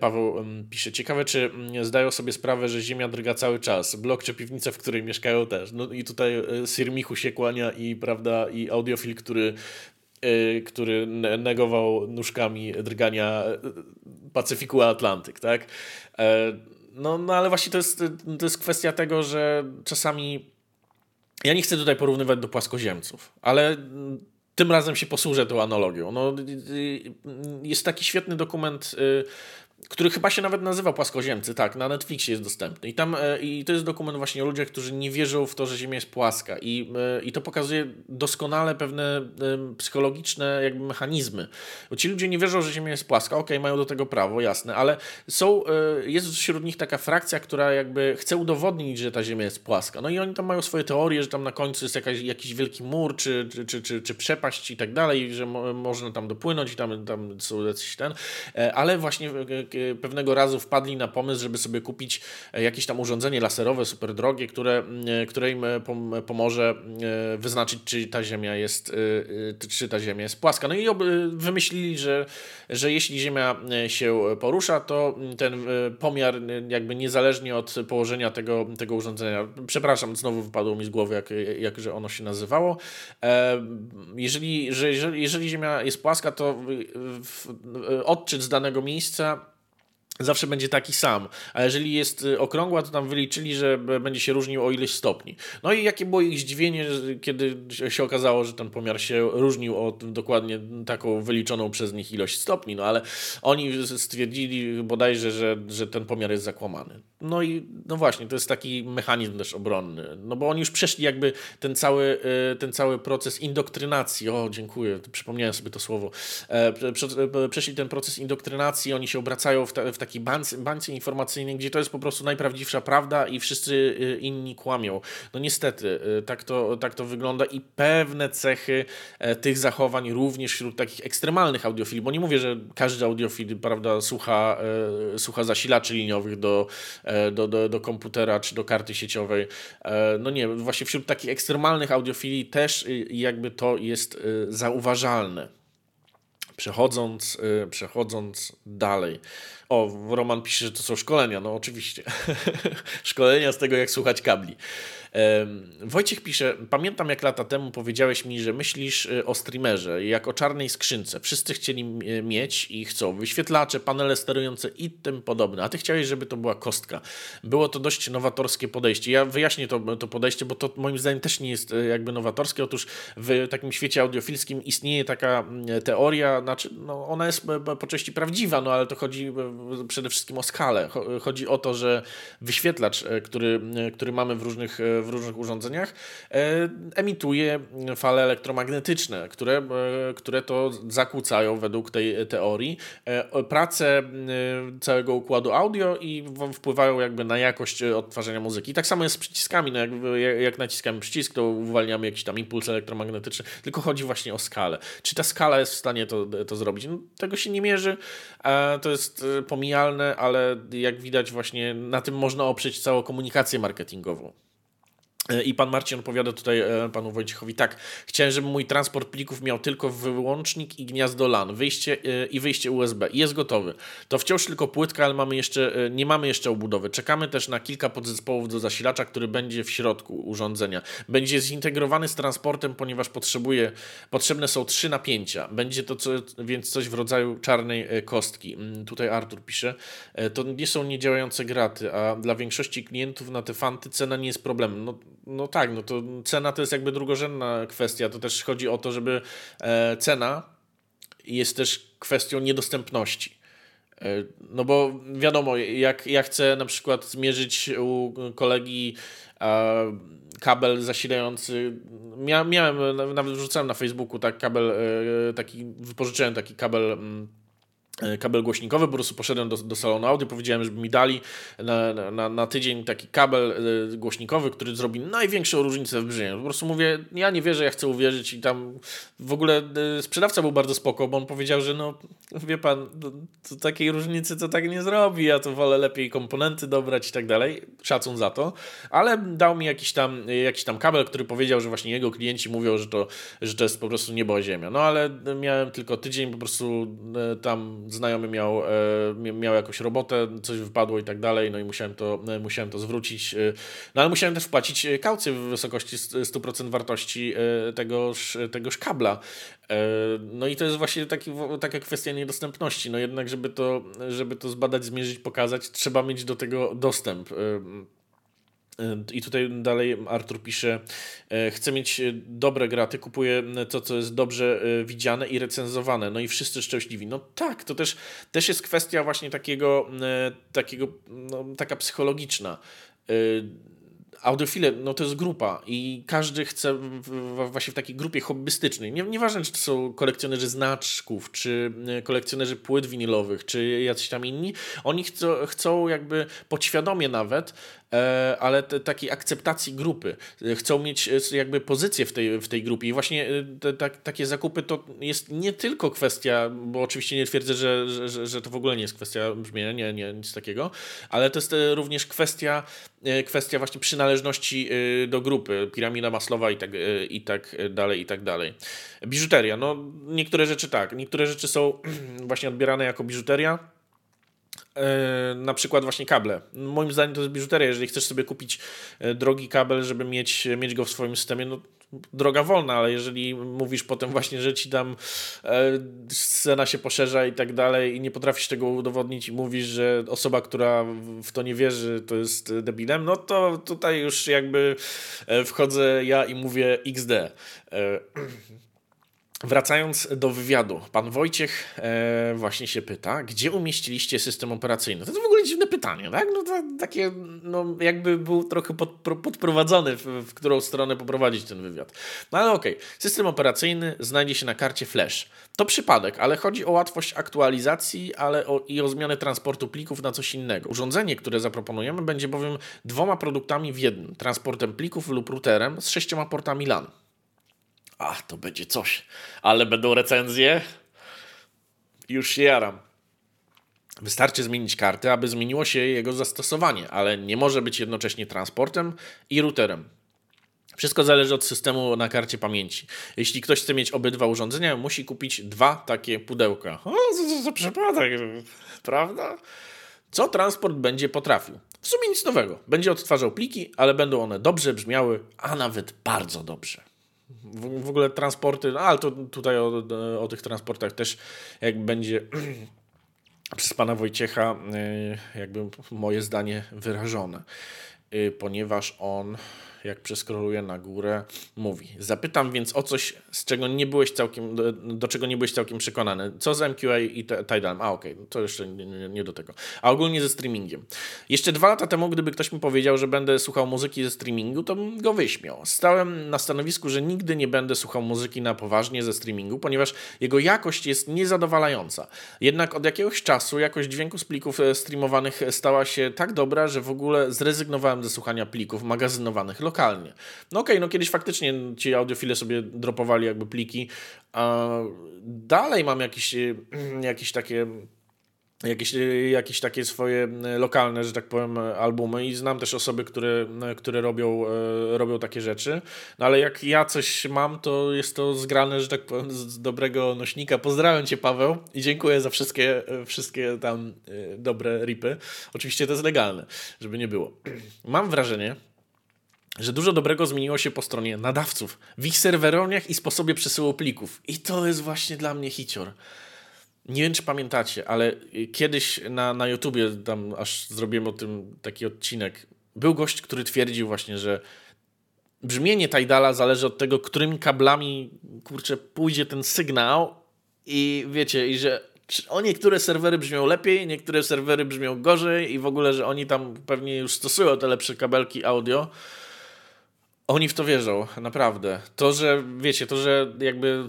Paweł pisze, ciekawe, czy zdają sobie sprawę, że Ziemia drga cały czas. Blok czy piwnica, w której mieszkają też. No i tutaj Sir Michu się kłania i, prawda, i audiofil, który y, który negował nóżkami drgania Pacyfiku a Atlantyk, tak? E, no, no ale właśnie to jest, to jest kwestia tego, że czasami ja nie chcę tutaj porównywać do płaskoziemców, ale tym razem się posłużę tą analogią. No, y, y, jest taki świetny dokument który chyba się nawet nazywa Płaskoziemcy, tak, na Netflixie jest dostępny. I tam e, i to jest dokument właśnie o ludziach, którzy nie wierzą w to, że Ziemia jest płaska. I, e, i to pokazuje doskonale pewne e, psychologiczne jakby mechanizmy. Bo ci ludzie nie wierzą, że Ziemia jest płaska, okej, okay, mają do tego prawo, jasne, ale są, jest wśród nich taka frakcja, która jakby chce udowodnić, że ta Ziemia jest płaska. No i oni tam mają swoje teorie, że tam na końcu jest jakaś, jakiś wielki mur, czy, czy, czy, czy, przepaść i tak dalej, że mo można tam dopłynąć i tam, tam są jacyś ten, ale właśnie pewnego razu wpadli na pomysł, żeby sobie kupić e, jakieś tam urządzenie laserowe, super drogie, które, e, które im e, pomoże wyznaczyć, czy ta Ziemia jest, czy ta Ziemia jest płaska. No i wymyślili, że, że jeśli Ziemia się porusza, to ten pomiar jakby niezależnie od położenia tego, tego urządzenia, przepraszam, znowu wypadło mi z głowy, jak, jak że ono się nazywało, jeżeli, że jeżeli, jeżeli Ziemia jest płaska, to odczyt z danego miejsca zawsze będzie taki sam. A jeżeli jest y, okrągła, to tam wyliczyli, że będzie się różnił o ileś stopni. No i jakie było ich zdziwienie, kiedy się okazało, że ten pomiar się różnił o dokładnie taką wyliczoną przez nich ilość stopni. No ale oni stwierdzili bodajże, że, że ten pomiar jest zakłamany. No i no właśnie, to jest taki mechanizm też obronny. No bo oni już przeszli jakby ten cały, y, ten cały proces indoktrynacji. O, dziękuję, przypomniałem sobie to słowo. E, przeszli ten proces indoktrynacji, oni się obracają w, ta, w takiej bańce, bańce informacyjnej, gdzie to jest po prostu najprawdziwsza prawda i wszyscy y, inni kłamią. No niestety, y, tak to, tak to wygląda i pewne cechy e, tych zachowań również wśród takich ekstremalnych audiofili, bo nie mówię, że każdy audiofil prawda, słucha, e, słucha zasilaczy liniowych do, do, do, do komputera czy do karty sieciowej. No nie, właśnie wśród takich ekstremalnych audiofili też y, jakby to jest zauważalne. Przechodząc, przechodząc dalej. O, Roman pisze, że to są szkolenia. No oczywiście. szkolenia z tego, jak słuchać kabli. Wojciech pisze, pamiętam jak lata temu powiedziałeś mi, że myślisz y, o streamerze jak o czarnej skrzynce. Wszyscy chcieli mieć i chcą wyświetlacze, panele sterujące i tym podobne, a ty chciałeś, żeby to była kostka. Było to dość nowatorskie podejście. Ja wyjaśnię to, to podejście, bo to moim zdaniem też nie jest y, jakby nowatorskie. Otóż w takim świecie audiofilskim istnieje taka teoria, znaczy no ona jest po części prawdziwa, no ale to chodzi przede wszystkim o skalę. Chodzi o to, że wyświetlacz, który, który mamy w różnych, w różnych urządzeniach, emituje fale elektromagnetyczne, które, które to zakłócają według tej teorii pracę całego układu audio i wpływają jakby na jakość odtwarzania muzyki. tak samo jest z przyciskami. No jak, jak naciskamy przycisk, to uwalniamy jakiś tam impuls elektromagnetyczny, tylko chodzi właśnie o skalę. Czy ta skala jest w stanie to, to zrobić? No, tego się nie mierzy, to jest e, pomijalne, ale jak widać właśnie na tym można oprzeć całą komunikację marketingową. E, I pan Marcin odpowiada tutaj e, panu Wojciechowi, tak, chciałem, żeby mój transport plików miał tylko wyłącznik i gniazdo LAN, wyjście e, i wyjście USB jest gotowy. To wciąż tylko płytka, ale mamy jeszcze, nie mamy jeszcze obudowy. Czekamy też na kilka podzespołów do zasilacza, który będzie w środku urządzenia. Będzie zintegrowany z transportem, ponieważ potrzebuje, potrzebne są trzy napięcia. Będzie to co, więc coś w rodzaju czarnej kostki. Mm, tutaj Artur pisze, to nie są niedziałające graty, a dla większości klientów na te fanty cena nie jest problemem. No, no tak, no to cena to jest jakby drugorzędna kwestia. To też chodzi o to, żeby e, cena jest też kwestią niedostępności. E, no bo wiadomo, jak ja chcę na przykład zmierzyć u kolegi e, kabel zasilający. Mia, miałem, nawet wrzucałem na Facebooku tak kabel, taki, wypożyczyłem taki kabel mm, kabel głośnikowy, po prostu poszedłem do, do salonu audio, powiedziałem, żeby mi dali na, na, na tydzień taki kabel e, głośnikowy, który zrobi największą różnicę w brzmieniu. Po prostu mówię, ja nie wierzę, ja chcę uwierzyć i tam w ogóle e, sprzedawca był bardzo spoko, bo on powiedział, że no wie pan, to takiej różnicy to tak nie zrobi, ja to wolę lepiej komponenty dobrać i tak dalej, szacun za to, ale dał mi jakiś tam, jakiś tam kabel, który powiedział, że właśnie jego klienci mówią, że to, że to jest po prostu niebo ziemia. No ale miałem tylko tydzień, po prostu tam znajomy miał, e, miał jakąś robotę, coś wypadło i tak dalej, no i musiałem to, e, musiałem to zwrócić. E, no ale musiałem też wpłacić kaucję w wysokości 100% wartości tegoż, tegoż kabla. No i to jest właśnie taki, taka kwestia niedostępności. No jednak, żeby to, żeby to zbadać, zmierzyć, pokazać, trzeba mieć do tego dostęp. I tutaj dalej Artur pisze, e, chcę mieć dobre graty, kupuję to, co jest dobrze e, widziane i recenzowane, no i wszyscy szczęśliwi. No tak, to też, też jest kwestia właśnie takiego, e, takiego no, taka psychologiczna audiofile, no to jest grupa i każdy chce w, właśnie w takiej grupie hobbystycznej. Nie, nieważne, czy to są kolekcjonerzy znaczków, czy kolekcjonerzy płyt winylowych, czy jacyś tam inni, oni chcą, chcą jakby podświadomie nawet E, ale te, takiej akceptacji grupy. Chcą mieć e, jakby pozycję w tej, w tej grupie. I właśnie e, takie zakupy to jest nie tylko kwestia, bo oczywiście nie twierdzę, że, że, że to w ogóle nie jest kwestia brzmienia, nie, nie, nic takiego, ale to jest również kwestia, kwestia właśnie przynależności do grupy, piramida maslowa i tak, i tak dalej, i tak dalej. Biżuteria, no niektóre rzeczy tak, niektóre rzeczy są właśnie odbierane jako biżuteria, E, na przykład właśnie kable. Moim zdaniem to jest biżuteria. Jeżeli chcesz sobie kupić e, drogi kabel, żeby mieć, mieć go w swoim systemie, no droga wolna, ale jeżeli mówisz potem właśnie, że ci tam e, scena się poszerza i tak dalej i nie potrafisz tego udowodnić i mówisz, że osoba, która w to nie wierzy, to jest debilem, no to tutaj już jakby wchodzę ja i mówię XD. Wracając do wywiadu, pan Wojciech e, właśnie się pyta, gdzie umieściliście system operacyjny? To jest w ogóle dziwne pytanie, tak? No to takie, no jakby był trochę pod, podprowadzony, w, w, którą stronę poprowadzić ten wywiad. No ale okej, okay. system operacyjny znajdzie się na karcie Flash. To przypadek, ale chodzi o łatwość aktualizacji ale o, i o zmianę transportu plików na coś innego. Urządzenie, które zaproponujemy, będzie bowiem dwoma produktami w jednym: transportem plików lub routerem z sześcioma portami LAN. Ach, to będzie coś. Ale będą recenzje. Już się jaram. Wystarczy zmienić kartę, aby zmieniło się jego zastosowanie, ale nie może być jednocześnie transportem i routerem. Wszystko zależy od systemu na karcie pamięci. Jeśli ktoś chce mieć obydwa urządzenia, musi kupić dwa takie pudełka. O, co to za przypadek, prawda? Co transport będzie potrafił? W sumie nic nowego. Będzie odtwarzał pliki, ale będą one dobrze brzmiały, a nawet bardzo dobrze w, w ogóle transporty, no ale to tutaj o, o tych transportach też jak będzie przez pana Wojciecha y, jakby moje zdanie wyrażone, y, ponieważ on jak przeskroluję na górę, mówi. Zapytam więc o coś, z czego nie byłeś całkiem, do, do czego nie byłeś całkiem przekonany. Co z MQA i Tidalem? A okej, okay, to jeszcze nie, nie, nie, do tego. A ogólnie ze streamingiem. Jeszcze dwa lata temu, gdyby ktoś mi powiedział, że będę słuchał muzyki ze streamingu, to bym go wyśmiał. Stałem na stanowisku, że nigdy nie będę słuchał muzyki na poważnie ze streamingu, ponieważ jego jakość jest niezadowalająca. Jednak od jakiegoś czasu jakość dźwięku z plików e, streamowanych stała się tak dobra, że w ogóle zrezygnowałem ze słuchania plików magazynowanych lokalnie. No okej, okay, no kiedyś faktycznie ci audiofile sobie dropowali jakby pliki, a dalej mam jakieś, e, jakieś takie jakieś, jakieś takie swoje lokalne, że tak powiem, albumy i znam też osoby, które, które robią, robią takie rzeczy, no ale jak ja coś mam, to jest to zgrane, że tak powiem, z dobrego nośnika. Pozdrawiam Cię Paweł i dziękuję za wszystkie, wszystkie tam dobre ripy. Oczywiście to jest legalne, żeby nie było. Mam wrażenie, że dużo dobrego zmieniło się po stronie nadawców, w ich serwerowniach i sposobie przesyłu plików. I to jest właśnie dla mnie hicior. Nie wiem, czy pamiętacie, ale kiedyś na, na YouTubie, tam aż zrobiłem o tym taki odcinek, był gość, który twierdził właśnie, że brzmienie Tidala zależy od tego, którymi kablami, kurczę, pójdzie ten sygnał i wiecie, i że o niektóre serwery brzmią lepiej, niektóre serwery brzmią gorzej i w ogóle, że oni tam pewnie już stosują te lepsze kabelki audio. Oni w to wierzą, naprawdę. To, że wiecie, to, że jakby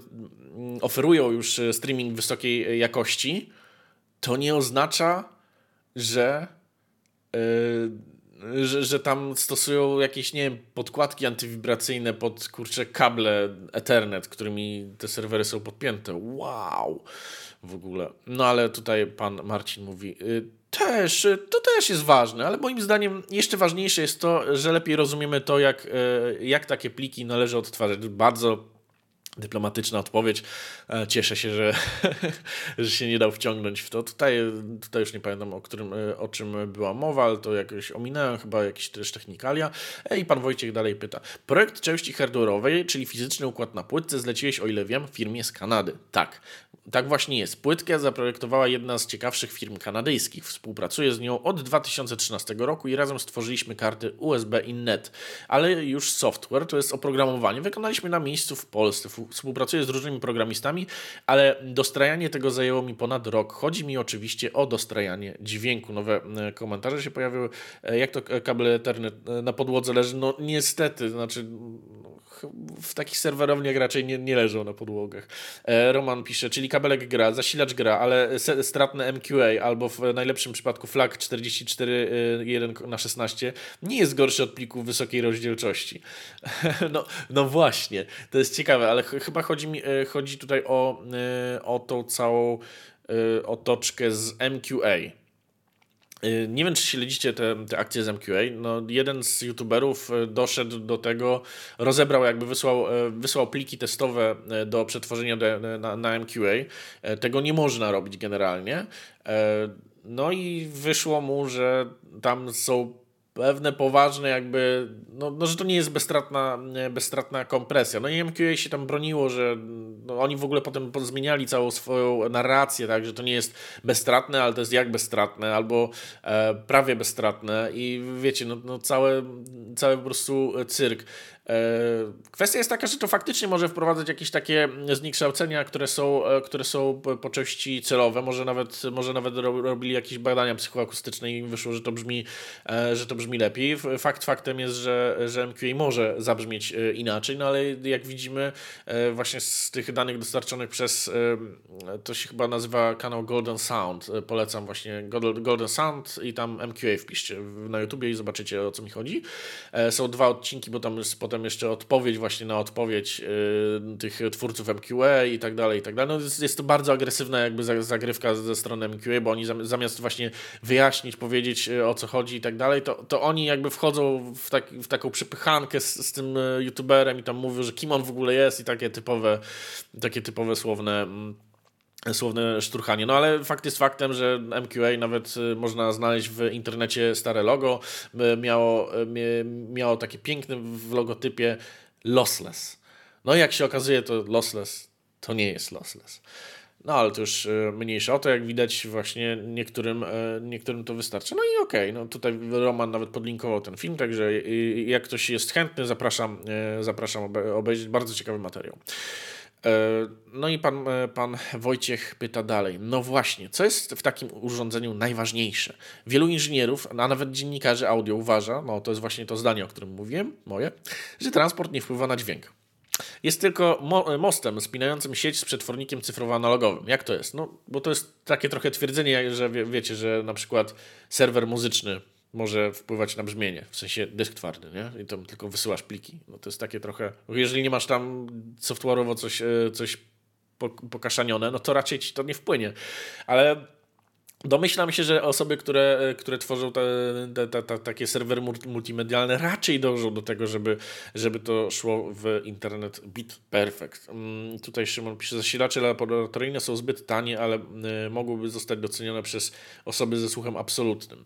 Mm, oferują już e, streaming wysokiej e, jakości, to nie oznacza, że, yy, że, że tam stosują jakieś, nie wiem, podkładki antywibracyjne pod, kurcze, kable Ethernet, którymi te serwery są podpięte. Wow! W ogóle. No ale tutaj pan Marcin mówi, yy, też, to też jest ważne, ale moim zdaniem jeszcze ważniejsze jest to, że lepiej rozumiemy to, jak, jak takie pliki należy odtwarzać. Bardzo dyplomatyczna odpowiedź. E, cieszę się, że, że się nie dał wciągnąć w to. Tutaj, tutaj już nie pamiętam, o, którym, e, o czym była mowa, ale to jakoś ominąłem, chyba jakieś też technikalia. E, I pan Wojciech dalej pyta. Projekt części hardware'owej, czyli fizyczny układ na płytce, zleciłeś, o ile wiem, firmie z Kanady. Tak. Tak właśnie jest. Płytkę zaprojektowała jedna z ciekawszych firm kanadyjskich. Współpracuję z nią od 2013 roku i razem stworzyliśmy karty USB i NET. Ale już software, to jest oprogramowanie, wykonaliśmy na miejscu w Polsce. Współpracuję z różnymi programistami, ale dostrajanie tego zajęło mi ponad rok. Chodzi mi oczywiście o dostrajanie dźwięku. Nowe e, komentarze się pojawiły. E, jak to kable Ethernet e, na podłodze leży? No niestety, znaczy w takich serwerowniach raczej nie, nie leżą na podłogach. Roman pisze, czyli kabelek gra, zasilacz gra, ale stratne MQA albo w najlepszym przypadku FLAC 44.1 na 16 nie jest gorszy od plików wysokiej rozdzielczości. No, no właśnie, to jest ciekawe, ale ch chyba chodzi, mi, e, chodzi tutaj o, e, o tą całą e, otoczkę z MQA. Nie wiem, czy śledzicie te, te akcje z MQA. No, jeden z youtuberów doszedł do tego, rozebrał, jakby wysłał, wysłał pliki testowe do przetworzenia na, na MQA. Tego nie można robić generalnie. No i wyszło mu, że tam są pewne poważne jakby, no, no że to nie jest bezstratna, bezstratna kompresja. No i MQA się tam broniło, że no, oni w ogóle potem zmieniali całą swoją narrację, tak, że to nie jest bezstratne, ale to jest jak bezstratne, albo e, prawie bezstratne i wiecie, no, no cały, cały po prostu cyrk. E, kwestia jest taka, że to faktycznie może wprowadzać jakieś takie zniekształcenia, które są, e, które są po części celowe. Może nawet, może nawet robili jakieś badania psychoakustyczne i wyszło, że to brzmi, e, że to brzmi lepiej. Fakt faktem jest, że, że MQA może zabrzmieć inaczej, no ale jak widzimy właśnie z tych danych dostarczonych przez, to się chyba nazywa kanał Golden Sound. Polecam właśnie Golden Sound i tam MQA wpiszcie na YouTubie i zobaczycie o co mi chodzi. Są dwa odcinki, bo tam jest potem jeszcze odpowiedź właśnie na odpowiedź yy, tych twórców MQA i tak dalej, i tak dalej. No jest, jest to bardzo agresywna jakby zagrywka ze strony MQA, bo oni zamiast właśnie wyjaśnić, powiedzieć y, o co chodzi i tak dalej, to, to oni jakby wchodzą w, tak, w taką przypychankę z, z tym y, youtuberem i tam mówią, że kim on w ogóle jest i takie typowe, takie typowe słowne mm, słowne szturchanie. No ale fakt jest faktem, że MQA nawet y, można znaleźć w internecie stare logo. Y, miało, y, miało takie piękne w logotypie lossless. No i jak się okazuje, to lossless to nie jest lossless. No ale to już mniejsze o to, jak widać właśnie niektórym, niektórym to wystarczy. No i okej, okay, no tutaj Roman nawet podlinkował ten film, także jak ktoś jest chętny, zapraszam, zapraszam obejrzeć, bardzo ciekawy materiał. No i pan, pan Wojciech pyta dalej. No właśnie, co jest w takim urządzeniu najważniejsze? Wielu inżynierów, a nawet dziennikarzy audio uważa, no to jest właśnie to zdanie, o którym mówiłem, moje, że transport nie wpływa na dźwięk. Jest tylko mo mostem spinającym sieć z przetwornikiem cyfrowo-analogowym. Jak to jest? No, bo to jest takie trochę twierdzenie, że wie, wiecie, że na przykład serwer muzyczny może wpływać na brzmienie, w sensie dysk twardy, nie? I tam tylko wysyłasz pliki. No to jest takie trochę, jeżeli nie masz tam software'owo coś, e, coś pokaszanione, no to raczej ci to nie wpłynie. Ale Domyślam się, że osoby, które, które tworzą te, te, te, takie serwery multimedialne, raczej dążą do tego, żeby, żeby to szło w internet bit perfect. Mm, tutaj Szymon pisze, zasilacze laboratoryjne są zbyt tanie, ale y, mogłyby zostać docenione przez osoby ze słuchem absolutnym.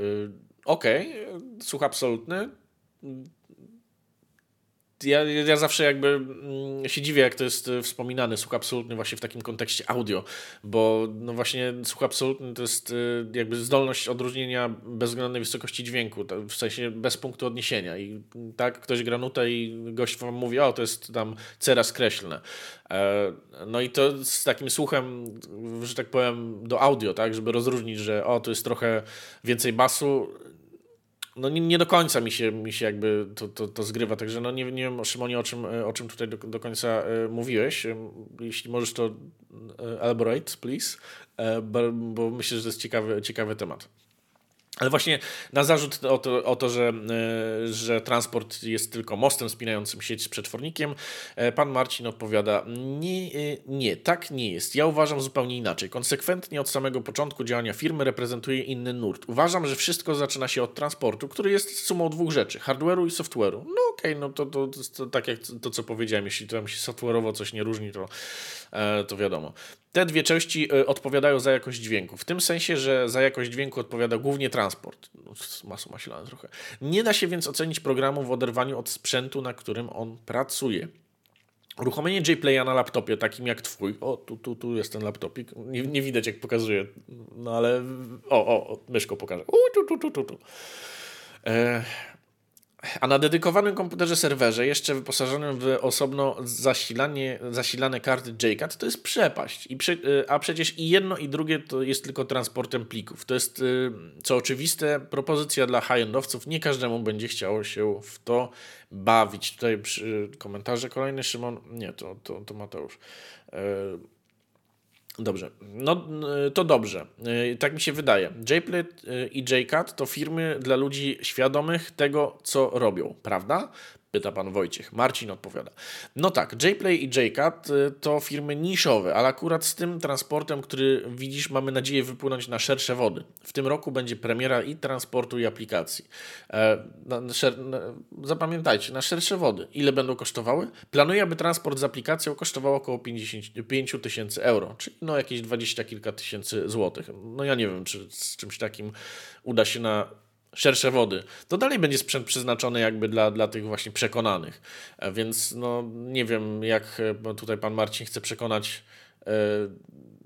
Y, okej, okay, słuch absolutny ja, ja zawsze jakby mm, się dziwię, jak to jest e, wspominane, słuch absolutny właśnie w takim kontekście audio, bo no właśnie słuch absolutny to jest e, jakby zdolność odróżnienia bezwzględnej wysokości dźwięku, w sensie bez punktu odniesienia. I tak ktoś gra nutę i gość wam mówi, o to jest tam cera skreślne. E, no i to z takim słuchem, że tak powiem, do audio, tak, żeby rozróżnić, że o, to jest trochę więcej basu, no nie, nie, do końca mi się, mi się jakby to, to, to zgrywa, także no nie, nie wiem Szymonie o czym, o czym tutaj do, do końca e, mówiłeś, jeśli możesz to e, elaborate please, e, bo myślę, że to jest ciekawy, ciekawy temat. Ale właśnie na zarzut o to, o to że, e, że transport jest tylko mostem spinającym sieć z przetwornikiem, e, pan Marcin odpowiada: nie, e, nie, tak nie jest. Ja uważam zupełnie inaczej. Konsekwentnie od samego początku działania firmy reprezentuje inny nurt. Uważam, że wszystko zaczyna się od transportu, który jest sumą dwóch rzeczy: hardware'u i software'u. No okej, okay, no to, to, to, to, tak jak to, co powiedziałem, jeśli tam się software'owo coś nie różni, to, to wiadomo. Te dwie części e, odpowiadają za jakość dźwięku. W tym sensie, że za jakość dźwięku odpowiada głównie transport. No, masło maślane trochę. Nie da się więc ocenić programu w oderwaniu od sprzętu, na którym on pracuje. Uruchomienie JPlaya na laptopie, takim jak twój, o tu, tu, tu jest ten laptopik, nie, nie widać jak pokazuje, no ale o, o, o myszką pokażę, u, tu, tu, tu, tu, tu. E, a na dedykowanym komputerze serwerze, jeszcze wyposażonym w osobno zasilanie, zasilane karty JCAT, to jest przepaść. I y, a przecież i jedno i drugie to jest tylko transportem plików. To jest, y, co oczywiste, propozycja dla high-endowców. Nie każdemu będzie chciało się w to bawić. Tutaj przy komentarze kolejny Szymon, nie, to, to, to Mateusz. Dobrze, no to dobrze. Y, tak mi się wydaje. JPLET y, i JCAT to firmy dla ludzi świadomych tego, co robią, prawda? Pyta pan Wojciech. Marcin odpowiada. No tak, JPlay i JCAT y, to firmy niszowe, ale akurat z tym transportem, który widzisz, mamy nadzieję wypłynąć na szersze wody. W tym roku będzie premiera i transportu, i aplikacji. E, zapamiętajcie, na szersze wody. Ile będą kosztowały? Planuję, aby transport z aplikacją kosztował około 55 tysięcy euro, czyli no jakieś 20 kilka tysięcy złotych. No ja nie wiem, czy z czymś takim uda się na szersze wody, to dalej będzie sprzęt przeznaczony jakby dla, dla tych właśnie przekonanych. E, więc no nie wiem, jak e, tutaj pan Marcin chce przekonać e,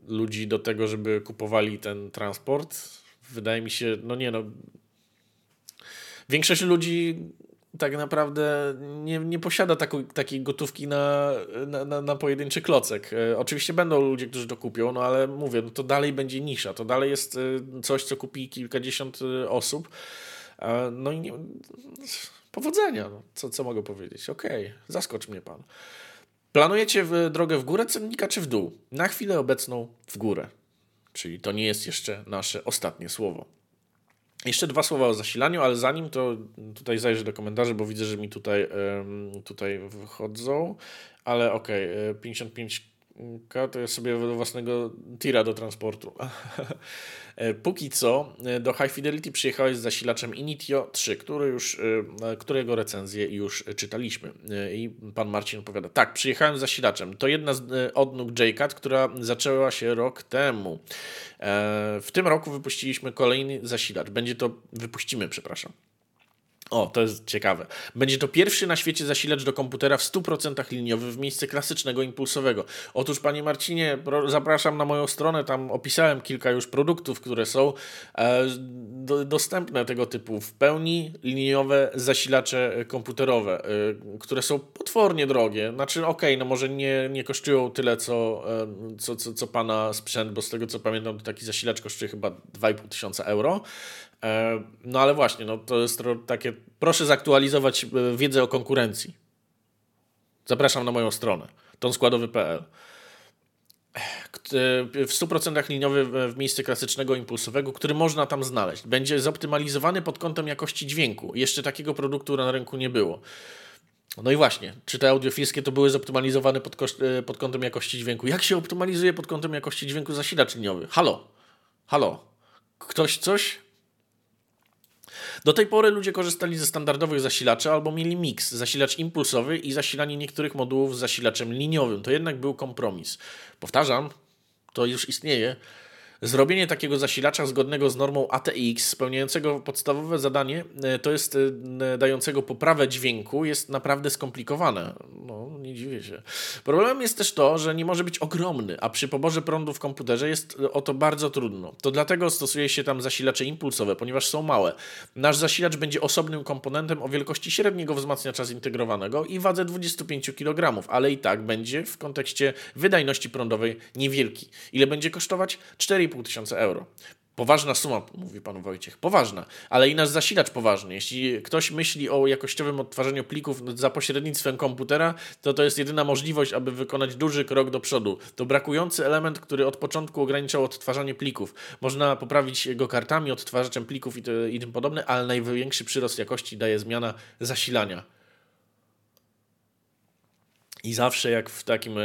ludzi do tego, żeby kupowali ten transport. Wydaje mi się, no nie no. Większość ludzi tak naprawdę nie, nie posiada taką, takiej gotówki na, na, na, na pojedynczy klocek. E, oczywiście będą ludzie, którzy to kupią, no ale mówię, no to dalej będzie nisza, to dalej jest e, coś, co kupi kilkadziesiąt e, osób. No i nie, powodzenia, no. co, co mogę powiedzieć? Okej, okay, zaskocz mnie pan. Planujecie w drogę w górę cennika czy w dół? Na chwilę obecną w górę. Czyli to nie jest jeszcze nasze ostatnie słowo. Jeszcze dwa słowa o zasilaniu, ale zanim to tutaj zajrzę do komentarzy, bo widzę, że mi tutaj, tutaj wychodzą. Ale okej, okay, 55 jest sobie własnego tira do transportu. E, póki co e, do High Fidelity przyjechałeś z zasilaczem Initio 3, który już, e, którego recenzję już czytaliśmy. I pan Marcin opowiada, tak, przyjechałem z zasilaczem. To jedna z odnóg JCAT, która zaczęła się rok temu. W tym roku wypuściliśmy kolejny zasilacz. Będzie to, wypuścimy, przepraszam. O, to jest ciekawe. Będzie to pierwszy na świecie zasilacz do komputera w 100% liniowy w miejsce klasycznego impulsowego. Otóż, panie Marcinie, zapraszam na moją stronę, tam opisałem kilka już produktów, które są e, do, dostępne tego typu w pełni liniowe zasilacze komputerowe, e, które są potwornie drogie. Znaczy, okej, okay, no może nie, nie kosztują tyle, co, e, co, co, co pana sprzęt, bo z tego co pamiętam, to taki zasilacz kosztuje chyba 2,5 tysiąca euro. E, no ale właśnie, no to jest takie. Proszę zaktualizować e, wiedzę o konkurencji. Zapraszam na moją stronę tonskładowy.pl. W 100% liniowy w miejsce klasycznego impulsowego, który można tam znaleźć. Będzie zoptymalizowany pod kątem jakości dźwięku. Jeszcze takiego produktu na rynku nie było. No i właśnie, czy te audiofilskie to były zoptymalizowane pod, e, pod kątem jakości dźwięku? Jak się optymalizuje pod kątem jakości dźwięku zasilacz liniowy? Halo? Halo? Ktoś coś? Do tej pory ludzie korzystali ze standardowych zasilaczy albo mieli miks, zasilacz impulsowy i zasilanie niektórych modułów z zasilaczem liniowym. To jednak był kompromis. Powtarzam, to już istnieje. Zrobienie takiego zasilacza zgodnego z normą ATX, spełniającego podstawowe zadanie, e, to jest e, dającego poprawę dźwięku, jest naprawdę skomplikowane. No, nie dziwię się. Problemem jest też to, że nie może być ogromny, a przy poborze prądu w komputerze jest o to bardzo trudno. To dlatego stosuje się tam zasilacze impulsowe, ponieważ są małe. Nasz zasilacz będzie osobnym komponentem o wielkości średniego wzmacniacza zintegrowanego i wadze 25 kg, ale i tak będzie w kontekście wydajności prądowej niewielki. Ile będzie kosztować? 4 2,5 tysiąca euro. Poważna suma, mówi pan Wojciech, poważna, ale i nasz zasilacz poważny. Jeśli ktoś myśli o jakościowym odtwarzaniu plików za pośrednictwem komputera, to to jest jedyna możliwość, aby wykonać duży krok do przodu. To brakujący element, który od początku ograniczał odtwarzanie plików. Można poprawić go kartami, odtwarzaczem plików i, i tym podobne, ale największy przyrost jakości daje zmiana zasilania. I zawsze jak w takim, e,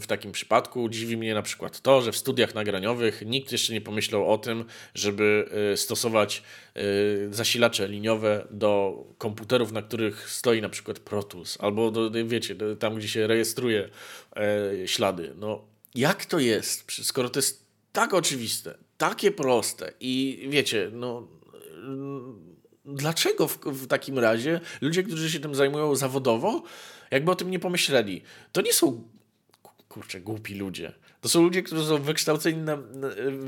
w takim przypadku dziwi mnie na przykład to, że w studiach nagraniowych nikt jeszcze nie pomyślał o tym, żeby e, stosować e, zasilacze liniowe do komputerów, na których stoi na przykład Pro Tools, albo do, wiecie, tam gdzie się rejestruje ślady. No, jak to jest, skoro to jest tak oczywiste, takie proste i wiecie, no dlaczego w, w takim razie ludzie, którzy się tym zajmują zawodowo, jakby o tym nie pomyśleli. To nie są, kurczę, głupi ludzie. To są ludzie, którzy są wykształceni na,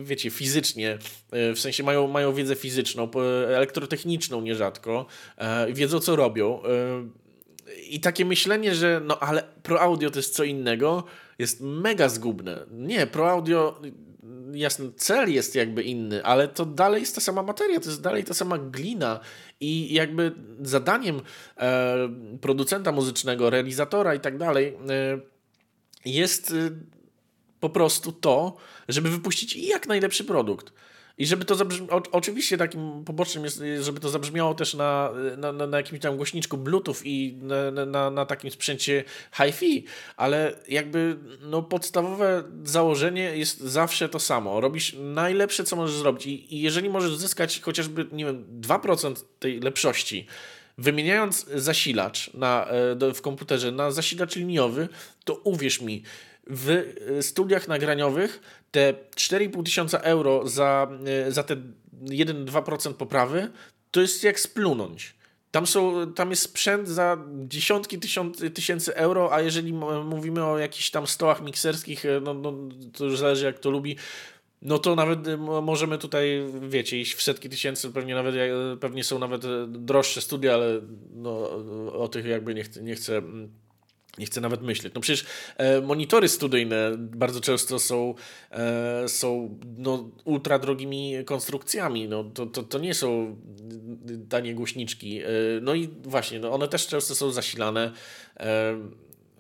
wiecie, fizycznie, e, w sensie mają, mają wiedzę fizyczną, elektrotechniczną nierzadko, e, wiedzą co robią. E, I takie myślenie, że no ale pro audio to jest co innego, jest mega zgubne. Nie, pro audio jasny cel jest jakby inny, ale to dalej jest ta sama materia, to jest dalej ta sama glina i jakby zadaniem e, producenta muzycznego, realizatora i tak dalej e, jest e, po prostu to, żeby wypuścić jak najlepszy produkt. I żeby to zabrzmiało, oczywiście takim pobocznym jest, żeby to zabrzmiało też na, na, na jakimś tam głośniczku Bluetooth i na, na, na takim sprzęcie hi-fi, ale jakby no, podstawowe założenie jest zawsze to samo. Robisz najlepsze, co możesz zrobić i, i jeżeli możesz zyskać chociażby, nie wiem, 2% tej lepszości, wymieniając zasilacz na, e, w komputerze na zasilacz liniowy, to uwierz mi, w e, studiach nagraniowych te 4,5 tysiąca euro za, e, za te 1-2% poprawy to jest jak splunąć. Tam, są, tam jest sprzęt za dziesiątki tysiąc, tysięcy euro, a jeżeli mówimy o jakichś tam stołach mikserskich, e, no, no, to już zależy jak to lubi, no to nawet możemy tutaj, wiecie, iść w setki tysięcy, pewnie nawet pewnie są nawet droższe studia, ale no, o tych jakby nie chcę, nie chcę mm, nie chcę nawet myśleć. No przecież e, monitory studyjne bardzo często są, e, są no, ultra drogimi konstrukcjami. No, to, to, to nie są tanie głośniczki. E, no i właśnie, no, one też często są zasilane. E,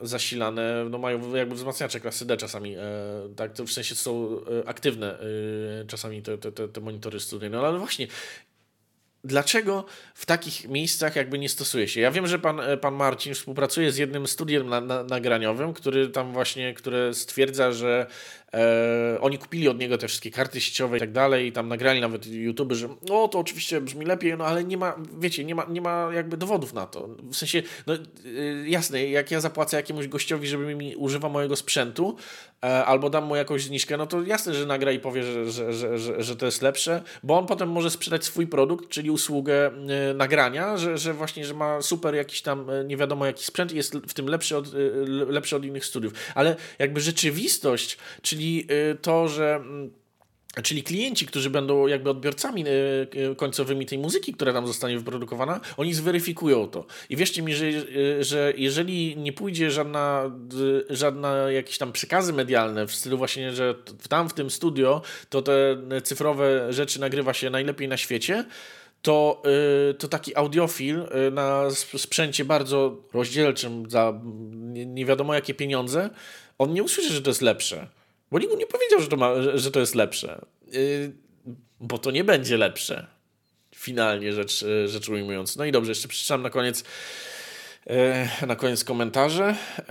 zasilane, no mają jakby wzmacniacze klasy D czasami, e, tak, to w sensie są e, aktywne czasami te, te, te monitory studyjne, no ale właśnie dlaczego w takich miejscach jakby nie stosuje się? Ja wiem, że pan, e, pan Marcin współpracuje z jednym studiem na, na, nagraniowym, który tam właśnie, które stwierdza, że E, oni kupili od niego te wszystkie karty sieciowe i tak dalej i tam nagrali nawet YouTube, że no to oczywiście brzmi lepiej, no ale nie ma, wiecie, nie ma, nie ma jakby dowodów na to. W sensie, no y, jasne, jak ja zapłacę jakiemuś gościowi, żeby mi używa mojego sprzętu e, albo dam mu jakąś zniżkę, no to jasne, że nagra i powie, że, że, że, że, że to jest lepsze, bo on potem może sprzedać swój produkt, czyli usługę nagrania, że, że właśnie, że ma super jakiś tam nie wiadomo jaki sprzęt i jest w tym lepszy od, lepszy od innych studiów. Ale jakby rzeczywistość, czyli y, to, że mm, Czyli klienci, którzy będą jakby odbiorcami y, y, końcowymi tej muzyki, która tam zostanie wyprodukowana, oni zweryfikują to. I wierzcie mi, że, że jeżeli nie pójdzie żadna, żadna jakieś tam przekazy medialne w stylu właśnie, że tam w tym studio to te cyfrowe rzeczy nagrywa się najlepiej na świecie, to, to taki audiofil na sp- sprzęcie bardzo rozdzielczym za nie, nie wiadomo jakie pieniądze, on nie usłyszy, że to jest lepsze. Bo nikt nie powiedział, że to, ma, że, to jest lepsze. Yy, bo to nie będzie lepsze. Finalnie rzecz, yy, rzecz ujmując. No i dobrze, jeszcze przeczytam na koniec, yy, na koniec komentarze. Yy,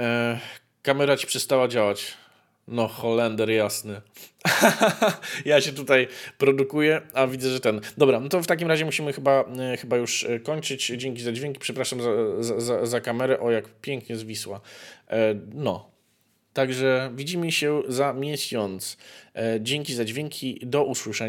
kamera ci przestała działać. No, Holender jasny. ja się tutaj produkuję, a widzę, że ten. Dobra, no to w takim razie musimy chyba, yy, chyba już yy, kończyć. Dzięki za dźwięki. Przepraszam za, za, za, kamerę. O, jak pięknie zwisła. No, Także widzimy się za miesiąc. E, Dzięki za dźwięki. Do usłyszenia.